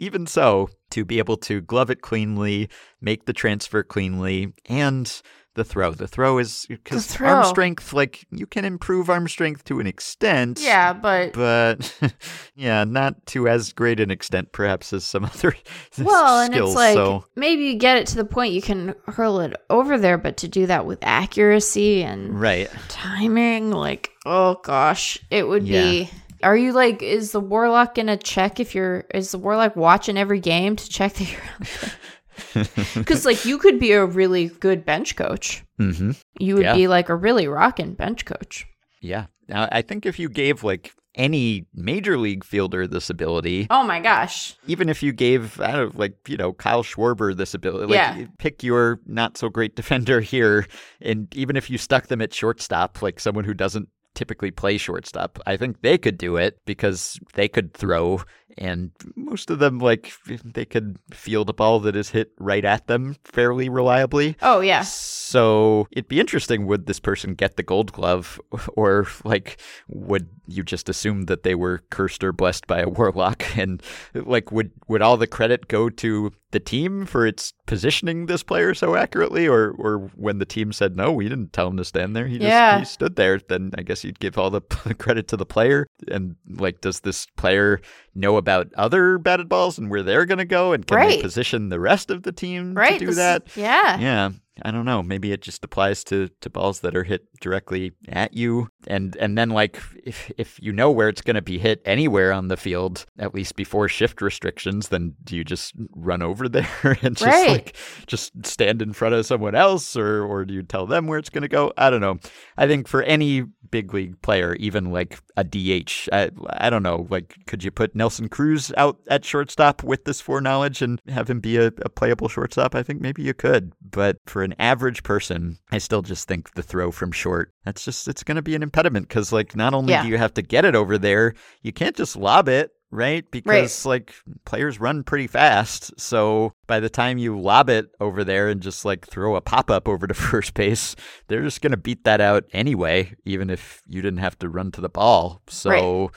Even so, to be able to glove it cleanly, make the transfer cleanly, and the throw. The throw is because arm strength, like you can improve arm strength to an extent. Yeah, but But [LAUGHS] yeah, not to as great an extent, perhaps, as some [LAUGHS] other well, and it's like so maybe you get it to the point you can hurl it over there, but to do that with accuracy and right, timing, like oh gosh, it would be. Are you like? Is the warlock gonna check if you're? Is the warlock watching every game to check that you're? [LAUGHS] [LAUGHS] Because like you could be a really good bench coach. hmm You would Yeah. be like a really rocking bench coach. yeah. Now, I think if you gave like any major league fielder this ability, Oh my gosh. even if you gave, I don't know, like, you know, Kyle Schwarber this ability, like, Yeah. pick your not so great [LAUGHS] defender here, and even if you stuck them at shortstop, like someone who doesn't typically play shortstop, I think they could do it because they could throw, and most of them, like, they could field a ball that is hit right at them fairly reliably. Oh yeah. So it'd be interesting would this person get the gold glove [LAUGHS] or like would you just assume that they were cursed or blessed by a warlock [LAUGHS] and like would would all the credit go to the team for its positioning this player so accurately or or when the team said no we didn't tell him to stand there he just Yeah. he stood there then I guess you'd give all the [LAUGHS] credit to the player and like does this player know about other batted balls and where they're going to go and can Right. they position the rest of the team Right. to do this- that Yeah. yeah. I don't know. Maybe it just applies to, to balls that are hit directly at you, and and then like if if you know where it's going to be hit anywhere on the field, at least before shift restrictions, then do you just run over [LAUGHS] there and just Right. like just stand in front of someone else, or or do you tell them where it's going to go? I don't know. I think for any big league player, even like a DH, I, I don't know. Like, could you put Nelson Cruz out at shortstop with this foreknowledge and have him be a, a playable shortstop? I think maybe you could. But for an average person, I still just think the throw from short, that's just, it's going to be an impediment because, like, not only Yeah. do you have to get it over there, you can't just lob it. Right? Because like players run pretty fast. So by the time you lob it over there and just like throw a pop up over to [LAUGHS] first base, they're just going to beat that out anyway, even if you didn't have to run to the ball. So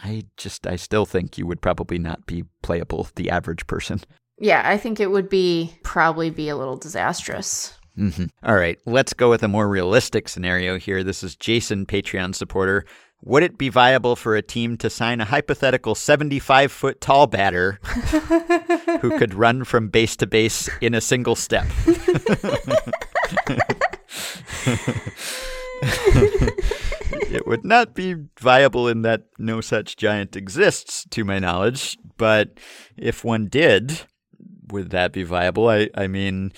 I just, I still think you would probably not be playable, the average person. Yeah, I think it would be probably be a little disastrous. hmm All right, let's go with a more realistic scenario here. This is Jason, Patreon supporter. Would it be viable for a team to sign a hypothetical 75 foot tall batter [LAUGHS] who could run from base to base in a single step? it would not be viable in that no such giant exists, to my knowledge. But if one did, would that be viable? I, I mean,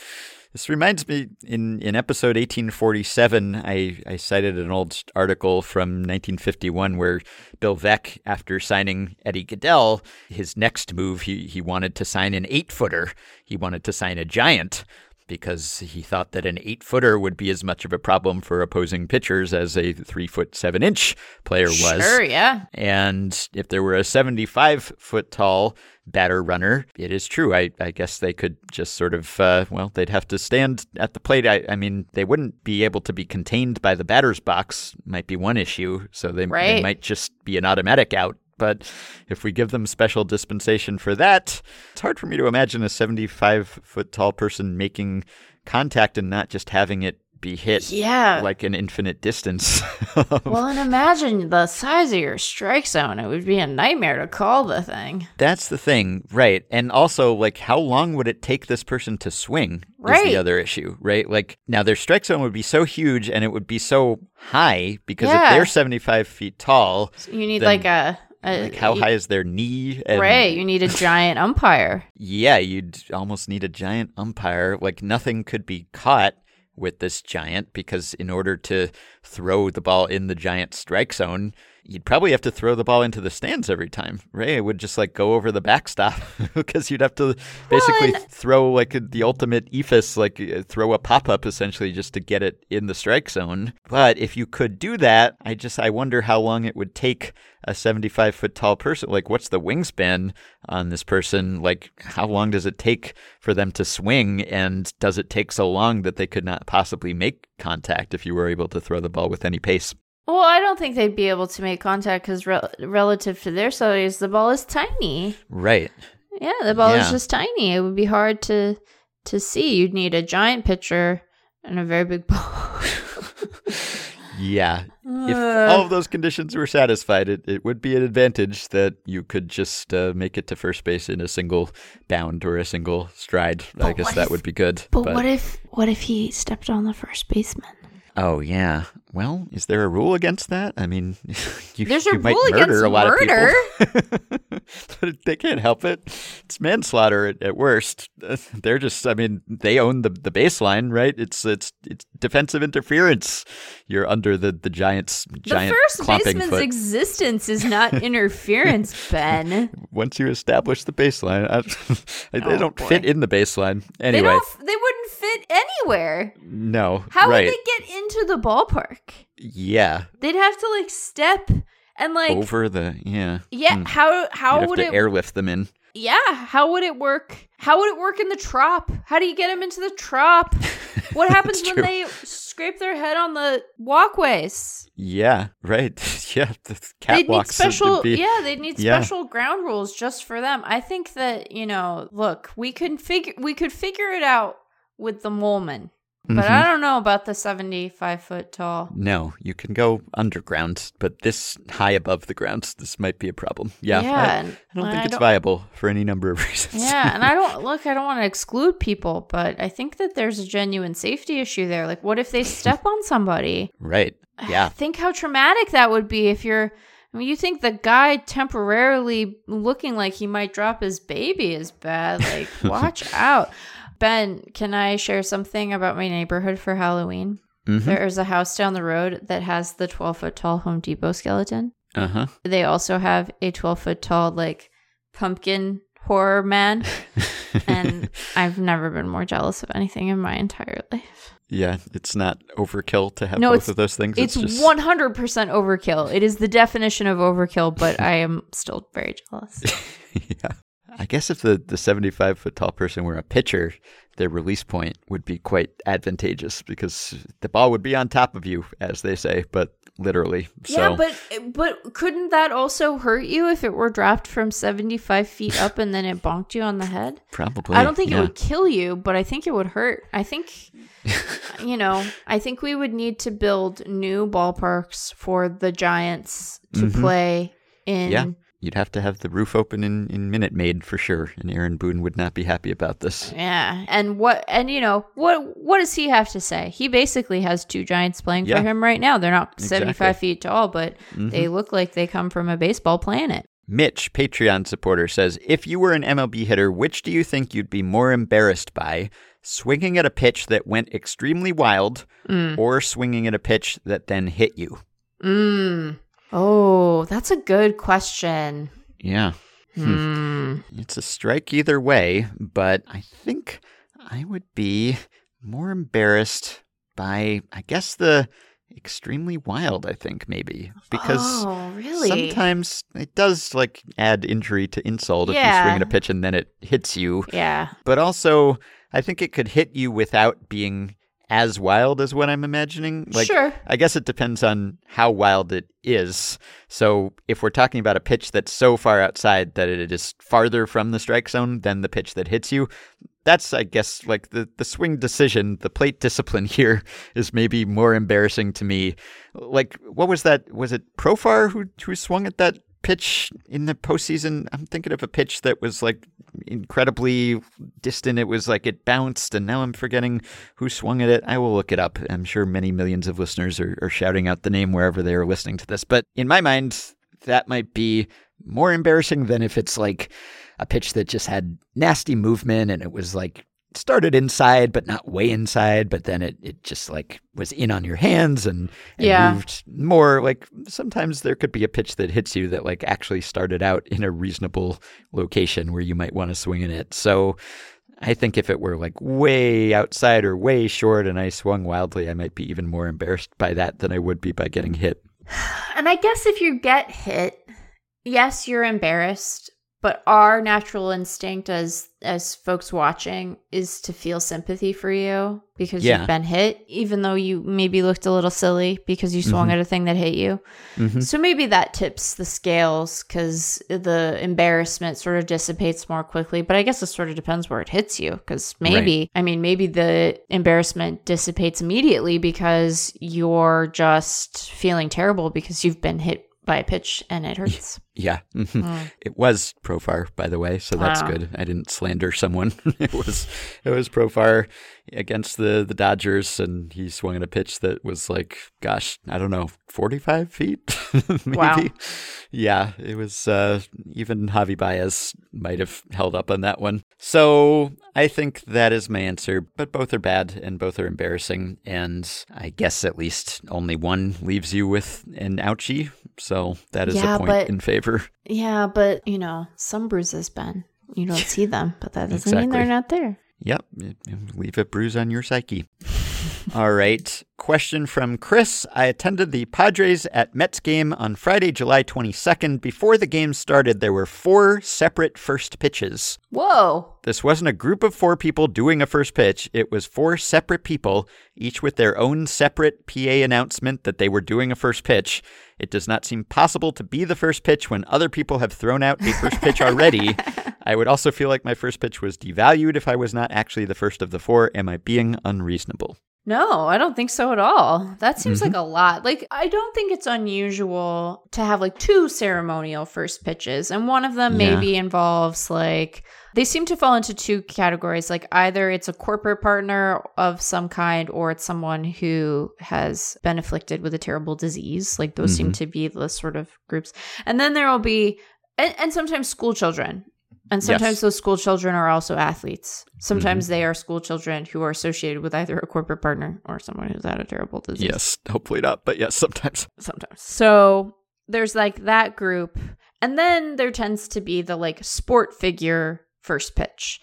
this reminds me in, in episode 1847, I, I cited an old article from 1951 where Bill Veeck, after signing Eddie Gaedel, his next move, he, he wanted to sign an eight footer. He wanted to sign a giant because he thought that an eight footer would be as much of a problem for opposing pitchers as a three foot seven inch player was. Sure, yeah. And if there were a 75 foot tall batter runner, it is true. I, I guess they could just sort of, uh, well, they'd have to stand at the plate. I, I mean, they wouldn't be able to be contained by the batter's box, might be one issue. So they, they might just be an automatic out. But if we give them special dispensation for that, it's hard for me to imagine a 75 foot tall person making contact and not just having it be hit Yeah. like an infinite distance. [LAUGHS] well, and imagine the size of your strike zone. It would be a nightmare to call the thing. That's the thing, right? And also, like, how long would it take this person to swing? Is Right. the other issue, right? Like, now their strike zone would be so huge and it would be so high because if they're seventy-five feet tall, So you need Then, like a, a like, how y- high is their knee? And right? You need a giant umpire. Yeah, you'd almost need a giant umpire. Like, nothing could be caught with this giant because in order to throw the ball in the giant strike zone, you'd probably have to throw the ball into the stands every time, right? It would just like go over the backstop [LAUGHS] because you'd have to basically throw like the ultimate eephus, like uh, throw a pop up essentially just to get it in the strike zone. But if you could do that, I just I wonder how long it would take a 75 foot tall person. Like, what's the wingspan on this person? Like, how long does it take for them to swing? And does it take so long that they could not possibly make contact if you were able to throw the ball with any pace? Well, I don't think they'd be able to make contact because rel relative to their size, the ball is tiny. Right. Yeah, the ball is just tiny. It would be hard to to see. You'd need a giant pitcher and a very big [LAUGHS] ball. Yeah. If Uh. all of those conditions were satisfied, it, it would be an advantage that you could just uh, make it to first base in a single bound or a single stride. I guess that if- would be good. but what if what if he stepped on the first baseman? Oh yeah. Well, is there a rule against that? I mean, [LAUGHS] you, There's a might rule murder against a lot murder. of people, [LAUGHS] but they can't help it. It's manslaughter at, at worst. [LAUGHS] They're just, I mean, they own the the baseline, right? It's it's it's defensive interference. You're under the the giant's giant the first baseman's foot. existence is not interference, Ben. Once you establish the baseline, I, they Oh, don't boy. fit in the baseline. They Anyway, don't. They wouldn't fit anywhere. no, How right? would they get into the ballpark? Yeah, They'd have to like step and like over the yeah. yeah. Hmm. How You'd how have would to it? airlift them in. yeah. How would it work? How would it work in the trop? How do you get them into the trop? [LAUGHS] What happens when true. they scrape their head on the walkways? Yeah, right. [LAUGHS] yeah, the They'd need special, be- yeah. They'd need yeah. special ground rules just for them. I think that you know, look, we could figure we could figure it out with the Moleman. But Mhm. I don't know about the 75 foot tall. No, you can go underground, but this high above the ground, this might be a problem. Yeah, Yeah, I, and I don't think I it's don't- viable for any number of [LAUGHS] reasons. Yeah, and I don't look, I don't want to exclude people, but I think that there's a genuine safety issue there. Like, what if they [LAUGHS] step on somebody? right. Yeah. Think how traumatic that would be if you're. I mean, you think the guy temporarily looking like he might drop his baby is bad. Like, [LAUGHS] watch out. Ben, can I share something about my neighborhood for Halloween? hmm There's a house down the road that has the 12 foot tall Home Depot skeleton. Uh huh. They also have a 12 foot tall, like, pumpkin horror man. [LAUGHS] and I've never been more jealous of anything in my entire life. Yeah, it's not overkill to have No, both of those things. It's just 100% overkill. It is the definition of overkill, but [LAUGHS] I am still very jealous. [LAUGHS] yeah. I guess if the, the 75 foot tall person were a pitcher, their release point would be quite advantageous because the ball would be on top of you, as they say, but literally. So, Yeah, but but couldn't that also hurt you if it were dropped from 75 feet up and then it bonked you on the head? probably. I don't think yeah. it would kill you, but I think it would hurt. I think, [LAUGHS] you know, I think we would need to build new ballparks for the Giants to Mhm. play in. Yeah. You'd have to have the roof open in, in Minute Maid for sure, and Aaron Boone would not be happy about this. Yeah, and what and you know what what does he have to say? He basically has two giants playing Yeah. for him right now. They're not seventy five feet tall, but Mhm. they look like they come from a baseball planet. Mitch, Patreon supporter, says If you were an MLB hitter, which do you think you'd be more embarrassed by? Swinging at a pitch that went extremely wild Mm. or swinging at a pitch that then hit you? Mm. Oh, that's a good question. Yeah. Hmm. It's a strike either way, but I think I would be more embarrassed by, I guess, the extremely wild, I think, maybe. Because oh, really? sometimes it does like add injury to insult if you swing at a pitch and then it hits you. yeah. But also, I think it could hit you without being as wild as what I'm imagining. Like, sure. I guess it depends on how wild it is. So, if we're talking about a pitch that's so far outside that it is farther from the strike zone than the pitch that hits you, that's, I guess, like the, the swing decision, the plate discipline [LAUGHS] here is maybe more embarrassing to me. Like, what was that? Was it Profar who, who swung at that pitch in the postseason? I'm thinking of a pitch that was like incredibly distant. It was like it bounced, and now I'm forgetting who swung at it. I will look it up. I'm sure many millions of listeners are, are shouting out the name wherever they are listening to this. But in my mind, that might be more embarrassing than if it's like a pitch that just had nasty movement and it was like started inside but not way inside but then it, it just like was in on your hands and, and Yeah. moved more like sometimes there could be a pitch that hits you that like actually started out in a reasonable location where you might want to swing in it so I think if it were like way outside or way short and I swung wildly, I might be even more embarrassed by that than I would be by getting hit. [SIGHS] And I guess if you get hit, yes, you're embarrassed, but our natural instinct as as folks watching is to feel sympathy for you because Yeah. you've been hit, even though you maybe looked a little silly because you swung Mhm. at a thing that hit you. Mm-hmm. So maybe that tips the scales because the embarrassment sort of dissipates more quickly. But I guess it sort of depends where it hits you because maybe, I mean, maybe the embarrassment dissipates immediately because you're just feeling terrible because you've been hit by a pitch and it hurts. Yeah. Mm. It was Profar, by the way, so that's Wow. good. I didn't slander someone. [LAUGHS] it was it was Profar against the the Dodgers, and he swung at a pitch that was like, gosh, I don't know, forty five feet, [LAUGHS] maybe. Wow. Yeah, it was. Uh, even Javi Baez might have held up on that one. So I think that is my answer. But both are bad and both are embarrassing, and I guess at least only one leaves you with an ouchie. So that is Yeah, a point but- in favor. Yeah, but you know, some bruises, Ben. You don't see [LAUGHS] them, but that doesn't mean they're not there. Yep, leave a bruise on your psyche. [LAUGHS] All right. Question from Chris. I attended the Padres at Mets game on Friday, July 22nd. Before the game started, there were four separate first pitches. Whoa. This wasn't a group of four people doing a first pitch. It was four separate people, each with their own separate PA announcement that they were doing a first pitch. It does not seem possible to be the first pitch when other people have thrown out a first pitch already. [LAUGHS] I would also feel like my first pitch was devalued if I was not actually the first of the four. Am I being unreasonable? No, I don't think so at all. That seems Mm-hmm. like a lot. Like, I don't think it's unusual to have like two ceremonial first pitches, and one of them Yeah. maybe involves like they seem to fall into two categories. Like, either it's a corporate partner of some kind, or it's someone who has been afflicted with a terrible disease. Like, those seem to be the sort of groups. And then there will be, and, and sometimes school children. And sometimes Yes. those school children are also athletes. Sometimes they are school children who are associated with either a corporate partner or someone who's had a terrible disease. Yes, hopefully not, but yes, sometimes. Sometimes. So there's like that group. And then there tends to be the like sport figure first pitch.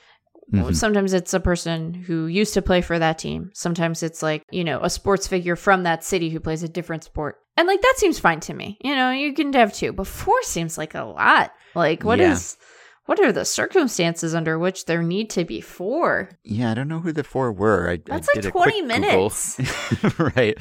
Mhm. Sometimes it's a person who used to play for that team. Sometimes it's like, you know, a sports figure from that city who plays a different sport. And like that seems fine to me. You know, you can have two, but four seems like a lot. Like what is Yeah. What are the circumstances under which there need to be four? Yeah, I don't know who the four were. I, That's I like did a 20 quick minutes. [LAUGHS] Right.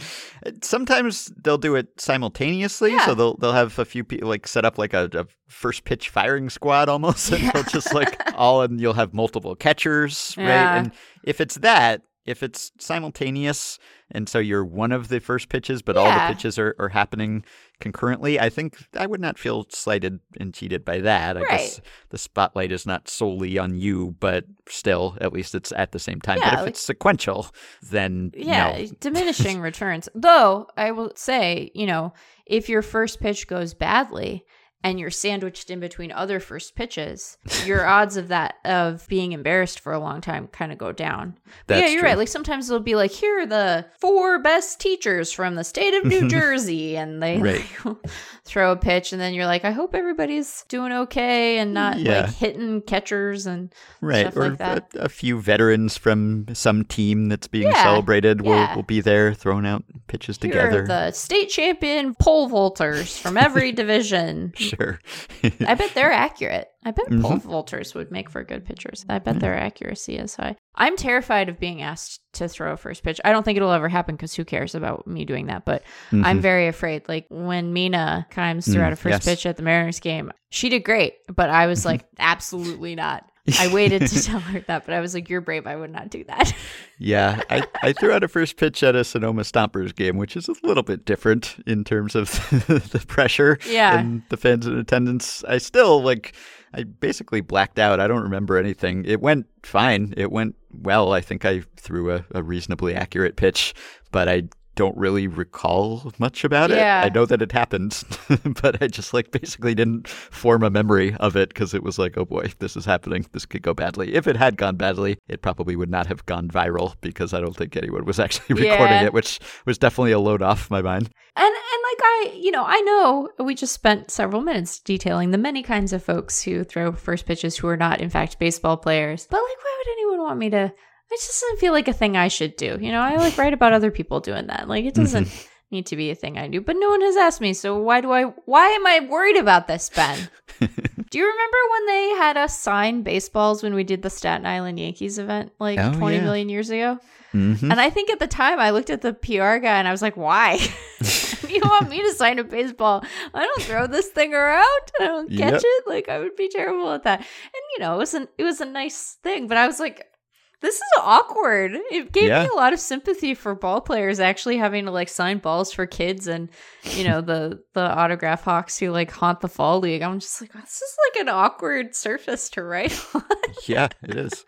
Sometimes they'll do it simultaneously, Yeah. so they'll they'll have a few people like set up like a, a first pitch firing squad almost, [LAUGHS] and they'll just like [LAUGHS] all and you'll have multiple catchers, Yeah. right? And if it's that, if it's simultaneous, and so you're one of the first pitches, but all the pitches are, are happening concurrently, I think I would not feel slighted and cheated by that. I guess Right. the spotlight is not solely on you, but still, at least it's at the same time. Yeah, but if like- it's sequential, then Yeah, no. diminishing [LAUGHS] returns. Though I will say, you know, if your first pitch goes badly and you're sandwiched in between other first pitches, your [LAUGHS] odds of that of being embarrassed for a long time kind of go down. But yeah, you're true. right. Like sometimes it'll be like, here are the four best teachers from the state of New [LAUGHS] Jersey, and they Right. like, [LAUGHS] throw a pitch, and then you're like, I hope everybody's doing okay and not Yeah. like hitting catchers and Right, stuff or like that. A, a few veterans from some team that's being Yeah, celebrated will, yeah. will be there throwing out pitches Here together. the state champion pole vaulters from every division. Sure. I bet they're accurate. I bet Mm-hmm. pole vaulters would make for good pitchers. I bet their accuracy is high. I'm terrified of being asked to throw a first pitch. I don't think it'll ever happen because who cares about me doing that? But I'm very afraid. Like when Mina Kimes threw Mm, out a first yes. pitch at the Mariners game, she did great, but I was like, absolutely not. I waited to [LAUGHS] tell her that, but I was like, "You're brave. I would not do that." [LAUGHS] yeah, I, I threw out a first pitch at a Sonoma Stompers game, which is a little bit different in terms of [LAUGHS] the pressure Yeah. and the fans in attendance. I still, like, I basically blacked out. I don't remember anything. It went fine. It went well. I think I threw a, a reasonably accurate pitch, but I don't really recall much about Yeah. it. I know that it happened, [LAUGHS] but I just like basically didn't form a memory of it because it was like, oh boy, this is happening. This could go badly. If it had gone badly, it probably would not have gone viral because I don't think anyone was [LAUGHS] actually recording Yeah. it, which was definitely a load off my mind. And and like I, you know, I know we just spent several minutes detailing the many kinds of folks who throw first pitches who are not in fact baseball players. But like why would anyone want me to it just doesn't feel like a thing I should do. You know, I like write about other people doing that. Like it doesn't need to be a thing I do. But no one has asked me, so why do I why am I worried about this, Ben? [LAUGHS] do you remember when they had us sign baseballs when we did the Staten Island Yankees event like Oh, twenty million yeah. years ago? hmm And I think at the time I looked at the PR guy and I was like, why? [LAUGHS] you want me to sign a baseball? I don't throw this thing around. I don't catch Yep. it. Like I would be terrible at that. And you know, it was an it was a nice thing, but I was like, this is awkward. It gave Yeah. me a lot of sympathy for ball players actually having to like sign balls for kids and you know the the autograph hawks who like haunt the fall league. I'm just like, this is like an awkward surface to write [LAUGHS] on. yeah, it is.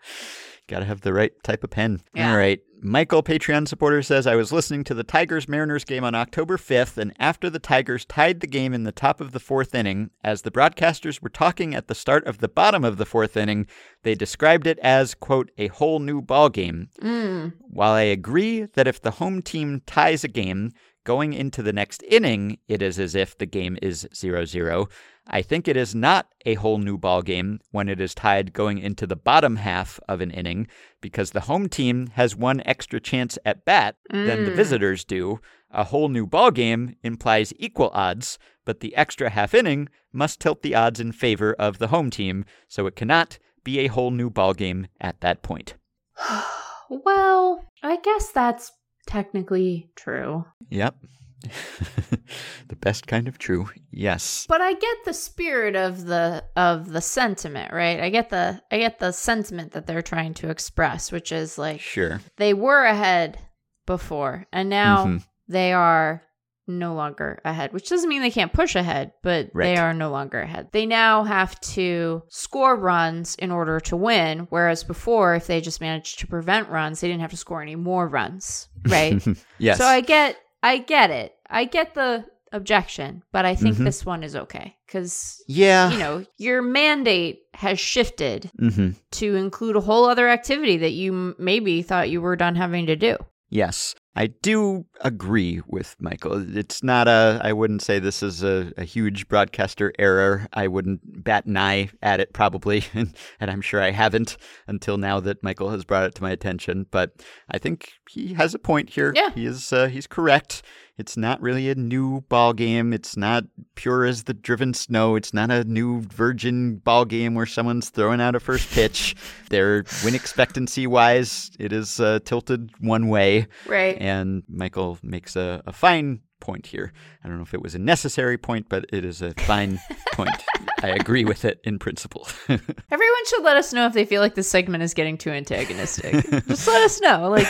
Got to have the right type of pen. Yeah. All right. Michael, Patreon supporter, says I was listening to the Tigers Mariners game on October 5th, and after the Tigers tied the game in the top of the fourth inning, as the broadcasters were talking at the start of the bottom of the fourth inning, they described it as, quote, a whole new ball game. Mm. While I agree that if the home team ties a game, going into the next inning, it is as if the game is 0 0. I think it is not a whole new ball game when it is tied going into the bottom half of an inning because the home team has one extra chance at bat than the Mm. visitors do. A whole new ball game implies equal odds, but the extra half inning must tilt the odds in favor of the home team, so it cannot be a whole new ball game at that point. [SIGHS] [SIGHS] Well, I guess that's technically true. Yep. [LAUGHS] the best kind of true. Yes. But I get the spirit of the of the sentiment, right? I get the I get the sentiment that they're trying to express, which is like Sure. they were ahead before, and now Mhm. they are no longer ahead, which doesn't mean they can't push ahead, but Right. they are no longer ahead. They now have to score runs in order to win, whereas before, if they just managed to prevent runs, they didn't have to score any more runs, right? [LAUGHS] yes. So I get, I get it. I get the objection, but I think Mhm. this one is okay because yeah. you know your mandate has shifted hmm to include a whole other activity that you maybe thought you were done having to do. Yes. I do agree with Michael. It's not a, I wouldn't say this is a, a huge broadcaster error. I wouldn't bat an eye at it probably, [LAUGHS] and, and I'm sure I haven't until now that Michael has brought it to my attention. But I think he has a point here. Yeah. He is, uh, he's correct. It's not really a new ball game. It's not pure as the driven snow. It's not a new virgin ball game where someone's throwing out a first pitch. Their win expectancy wise, it is uh, tilted one way. Right. And Michael makes a, a fine point here. I don't know if it was a necessary point, but it is a fine [LAUGHS] point. I agree with it in principle. [LAUGHS] Everyone should let us know if they feel like this segment is getting too antagonistic. Just let us know. Like,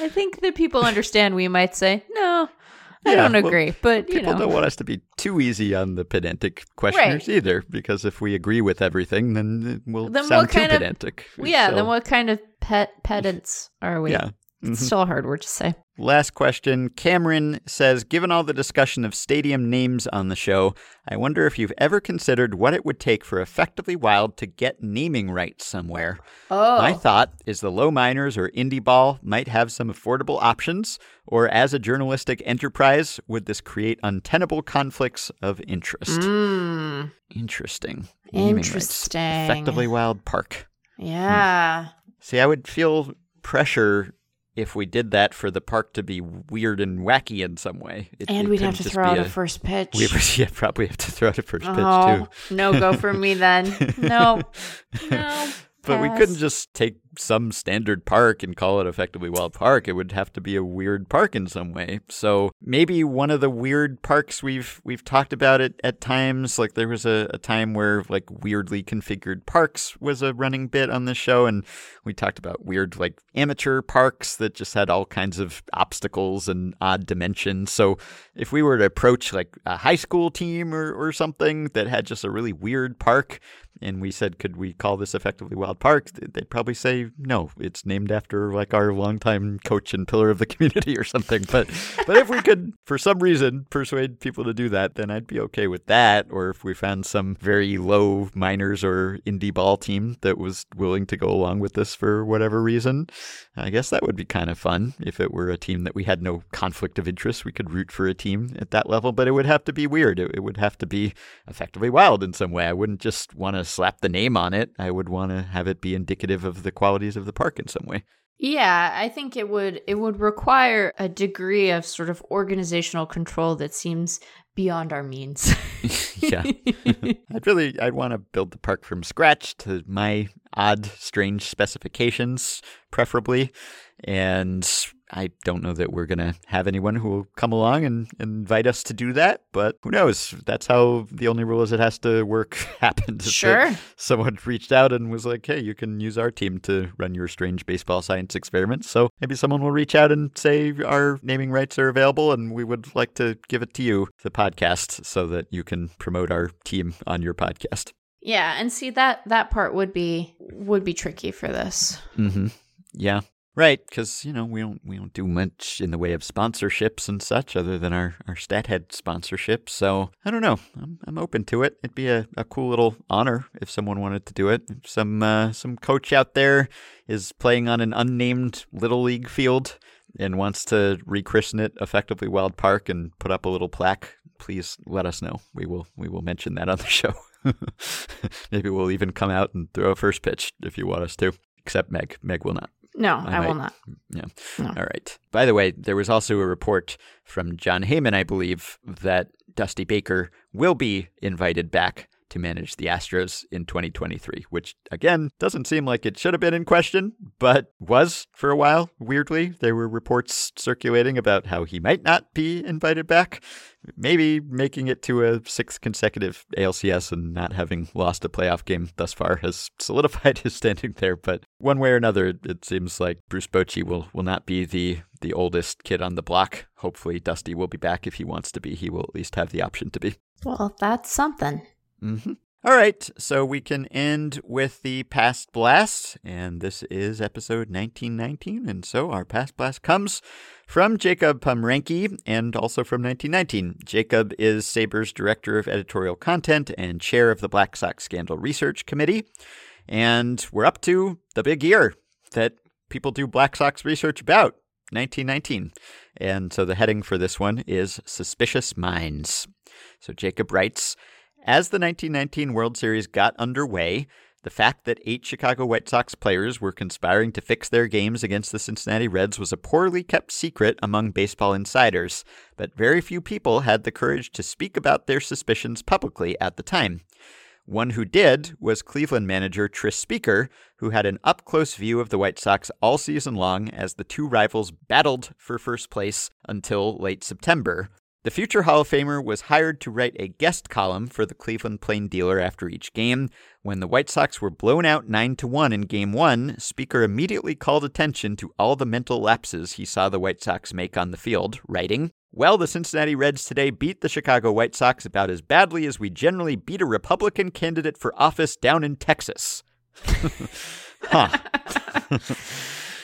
I think that people understand we might say, no, I Yeah, don't well, agree. But, you People know, don't want us to be too easy on the pedantic questioners either, because if we agree with everything, then we'll Then sound what too kind of- pedantic. yeah, So, then what kind of pet pedants are we? Yeah. It's Mhm. still a hard word to say. Last question. Cameron says Given all the discussion of stadium names on the show, I wonder if you've ever considered what it would take for Effectively Wild to get naming rights somewhere. Oh. My thought is the low minors or indie ball might have some affordable options, or as a journalistic enterprise, would this create untenable conflicts of interest? Mm, Interesting. Interesting. Effectively Wild Park. Yeah. See, I would feel pressure if we did that for the park to be weird and wacky in some way. It- And it we'd have to throw out a, first pitch. We would [LAUGHS] yeah, probably have to throw out a first pitch oh, too. no go for me then. No. [LAUGHS] No. But we couldn't just take some standard park and call it effectively Wild Park. It would have to be a weird park in some way. So maybe one of the weird parks we've we've talked about it at times. Like there was a, a time where like weirdly configured parks was a running bit on the show, and we talked about weird like amateur parks that just had all kinds of obstacles and odd dimensions. So if we were to approach like a high school team or, or something that had just a really weird park, and we said, could we call this effectively Wild Park? They'd probably say, no, it's named after like our longtime coach and pillar of the [LAUGHS] community or something. But but if we could, for some reason, persuade people to do that, then I'd be okay with that. Or if we found some very low minors or indie ball team that was willing to go along with this for whatever reason, I guess that would be kind of fun. If it were a team that we had no conflict of interest, we could root for a team at that level, but it would have to be weird. It, it would have to be effectively wild in some way. I wouldn't just want to slap the name on it. I would want to have it be indicative of the qualities of the park in some way. Yeah, I think it would it would require a degree of sort of organizational control that seems beyond our means. [LAUGHS] yeah. [LAUGHS] I'd really I'd want to build the park from scratch to my odd, strange specifications, preferably. And I don't know that we're gonna have anyone who will come along and, and invite us to do that, but who knows? That's how the only rule is it has to work [LAUGHS] happened. sure. Someone reached out and was like, "Hey, you can use our team to run your strange baseball science experiments." So maybe someone will reach out and say our naming rights are available, and we would like to give it to you, the podcast, so that you can promote our team on your podcast. Yeah, and see that that part would be would be tricky for this. Mm-hmm. Yeah. Right, because you know we don't we don't do much in the way of sponsorships and such, other than our our StatHead sponsorship. So I don't know. I'm I'm open to it. It'd be a, a cool little honor if someone wanted to do it. If some uh, some coach out there is playing on an unnamed little league field and wants to rechristen it effectively Wild Park and put up a little plaque, please let us know. We will we will mention that on the [LAUGHS] show. Maybe we'll even come out and throw a first pitch if you want us to. Except Meg. Meg will not. No, I I, will not. Yeah. No. All right. By the way, there was also a report from Jon Heyman, I believe, that Dusty Baker will be invited back to manage the Astros in 2023, which again doesn't seem like it should have been in question, but was for a while. Weirdly, there were reports circulating about how he might not be invited back, maybe making it to a sixth consecutive ALCS and not having lost a playoff game thus far has [LAUGHS] solidified his standing there. But one way or another, it seems like Bruce Bochy will will not be the the oldest kid on the block. Hopefully, Dusty will be back if he wants to be. He will at least have the option to be. Well, that's something. Mm-hmm. All right, so we can end with the past blast, and this is episode 1919. And so our past blast comes from Jacob Pomrenke and also from 1919. Jacob is SABR's director of editorial content and chair of the Black Sox Scandal Research Committee. And we're up to the big year that people do Black Sox research about, 1919. And so the heading for this one is Suspicious Minds. So Jacob writes, as the 1919 World Series got underway, the fact that eight Chicago White Sox players were conspiring to fix their games against the Cincinnati Reds was a poorly kept secret among baseball insiders, but very few people had the courage to speak about their suspicions publicly at the time. One who did was Cleveland manager Tris Speaker, who had an up close view of the White Sox all season long as the two rivals battled for first place until late September, the future Hall of Famer was hired to write a guest column for the Cleveland Plain Dealer after each game. When the White Sox were blown out 9 to 1 in game 1, Speaker immediately called attention to all the mental lapses he saw the White Sox make on the field, writing, well, the Cincinnati Reds today beat the Chicago White Sox about as badly as we generally beat a Republican candidate for office down in Texas. [LAUGHS] huh. [LAUGHS]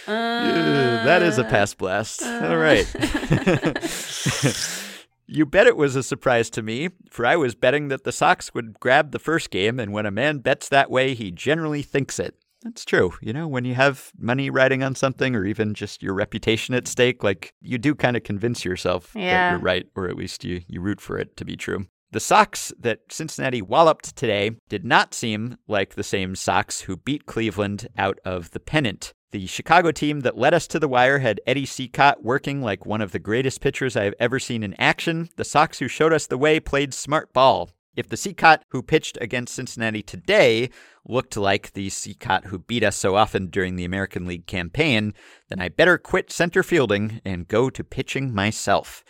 uh, that is a pass blast. Uh, All right. [LAUGHS] You bet it was a surprise to me, for I was betting that the Sox would grab the first game, and when a man bets that way, he generally thinks it. That's true. You know, when you have money riding on something or even just your reputation at stake, like you do kind of convince yourself yeah. that you're right, or at least you, you root for it to be true. The Sox that Cincinnati walloped today did not seem like the same Sox who beat Cleveland out of the pennant. The Chicago team that led us to the wire had Eddie Cicotte working like one of the greatest pitchers I have ever seen in action. The Sox who showed us the way played smart ball. If the Cicotte who pitched against Cincinnati today looked like the Cicotte who beat us so often during the American League campaign, then I better quit center fielding and go to pitching myself.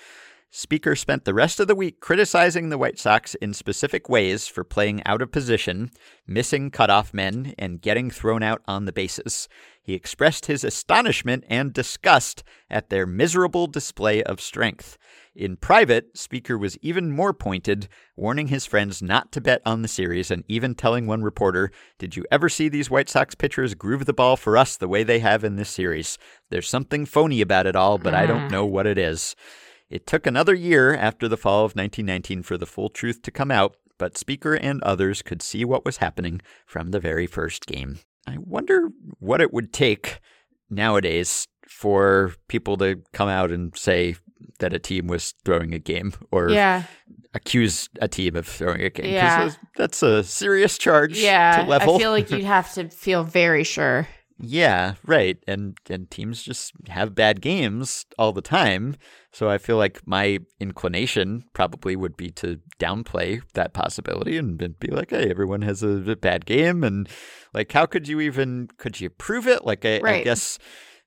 Speaker spent the rest of the week criticizing the White Sox in specific ways for playing out of position, missing cutoff men, and getting thrown out on the bases. He expressed his astonishment and disgust at their miserable display of strength. In private, Speaker was even more pointed, warning his friends not to bet on the series and even telling one reporter, Did you ever see these White Sox pitchers groove the ball for us the way they have in this series? There's something phony about it all, but I don't mm. know what it is. It took another year after the fall of 1919 for the full truth to come out, but Speaker and others could see what was happening from the very first game. I wonder what it would take nowadays for people to come out and say that a team was throwing a game or yeah. accuse a team of throwing a game. Yeah. That's a serious charge yeah, to level. I feel like you'd have to feel very sure. Yeah, right. And and teams just have bad games all the time. So I feel like my inclination probably would be to downplay that possibility and be like, "Hey, everyone has a, a bad game," and like, how could you even could you prove it? Like, I, right. I guess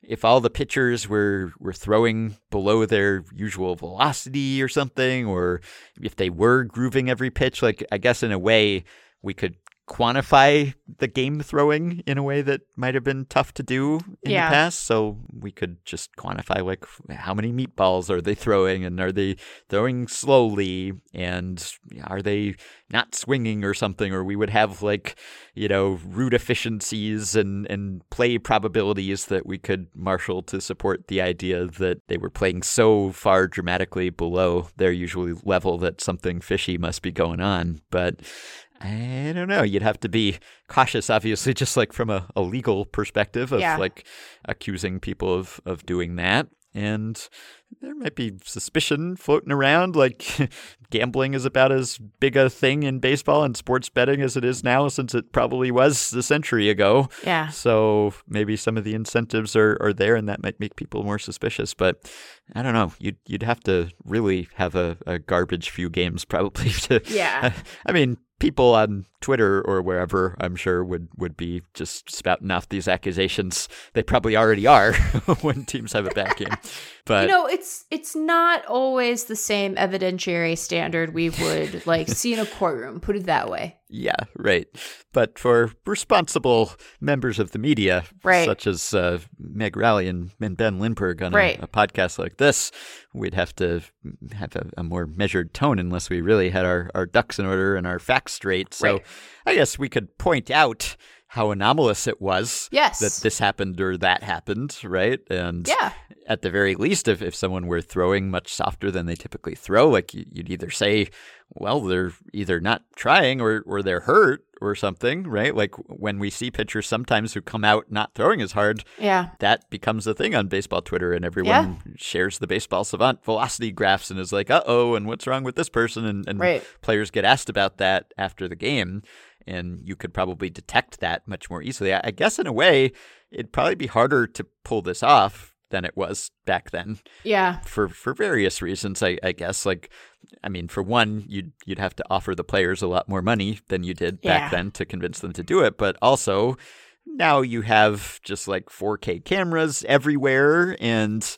if all the pitchers were were throwing below their usual velocity or something, or if they were grooving every pitch, like I guess in a way we could quantify the game throwing in a way that might have been tough to do in Yeah. the past. So we could just quantify like how many meatballs are they throwing and are they throwing slowly and are they not swinging or something or we would have like you know route efficiencies and and play probabilities that we could marshal to support the idea that they were playing so far dramatically below their usual level that something fishy must be going on but I don't know. You'd have to be cautious, obviously, [LAUGHS] just like from a, a legal perspective of Yeah. like accusing people of, of doing that. And there might be suspicion floating around, like [LAUGHS] gambling is about as big a thing in baseball and sports betting as it is now, since it probably was a century ago. Yeah. So maybe some of the incentives are, are there, and that might make people more suspicious. But I don't know. You'd you'd have to really have a, a garbage few games probably [LAUGHS] to. Yeah. I mean, people on Twitter or wherever, I'm sure, would would be just spouting off these accusations. They probably already are [LAUGHS] when teams have a bad game. [LAUGHS] But you know, it's it's not always the same evidentiary standard we would [LAUGHS] like see in a courtroom. Put it that way. Yeah, right. But for responsible members of the media, Right. such as uh, Meg Rowley and, and Ben Lindbergh on a- a, podcast like this, we'd have to have a, a more measured tone unless we really had our, our ducks in order and our facts straight. So Right. I guess we could point out how anomalous it was Yes. that this happened or that happened, right? And Yeah. at the very least, if, if someone were throwing much softer than they typically throw, like you- you'd either say, well, they're either not trying or, or they're hurt or something, right? Like when we see pitchers sometimes who come out not throwing as hard, Yeah. that becomes a thing on baseball Twitter, and everyone shares the baseball savant velocity graphs and is like, uh oh, and what's wrong with this person? And, and Right. players get asked about that after the game, and you could probably detect that much more easily. I, guess in a way, it'd probably be harder to pull this off than it was back then Yeah. for for various reasons. I, I guess like. I mean, for one, you'd you'd have to offer the players a lot more money than you did Yeah. back then to convince them to do it. But also, now you have just like 4K cameras everywhere, and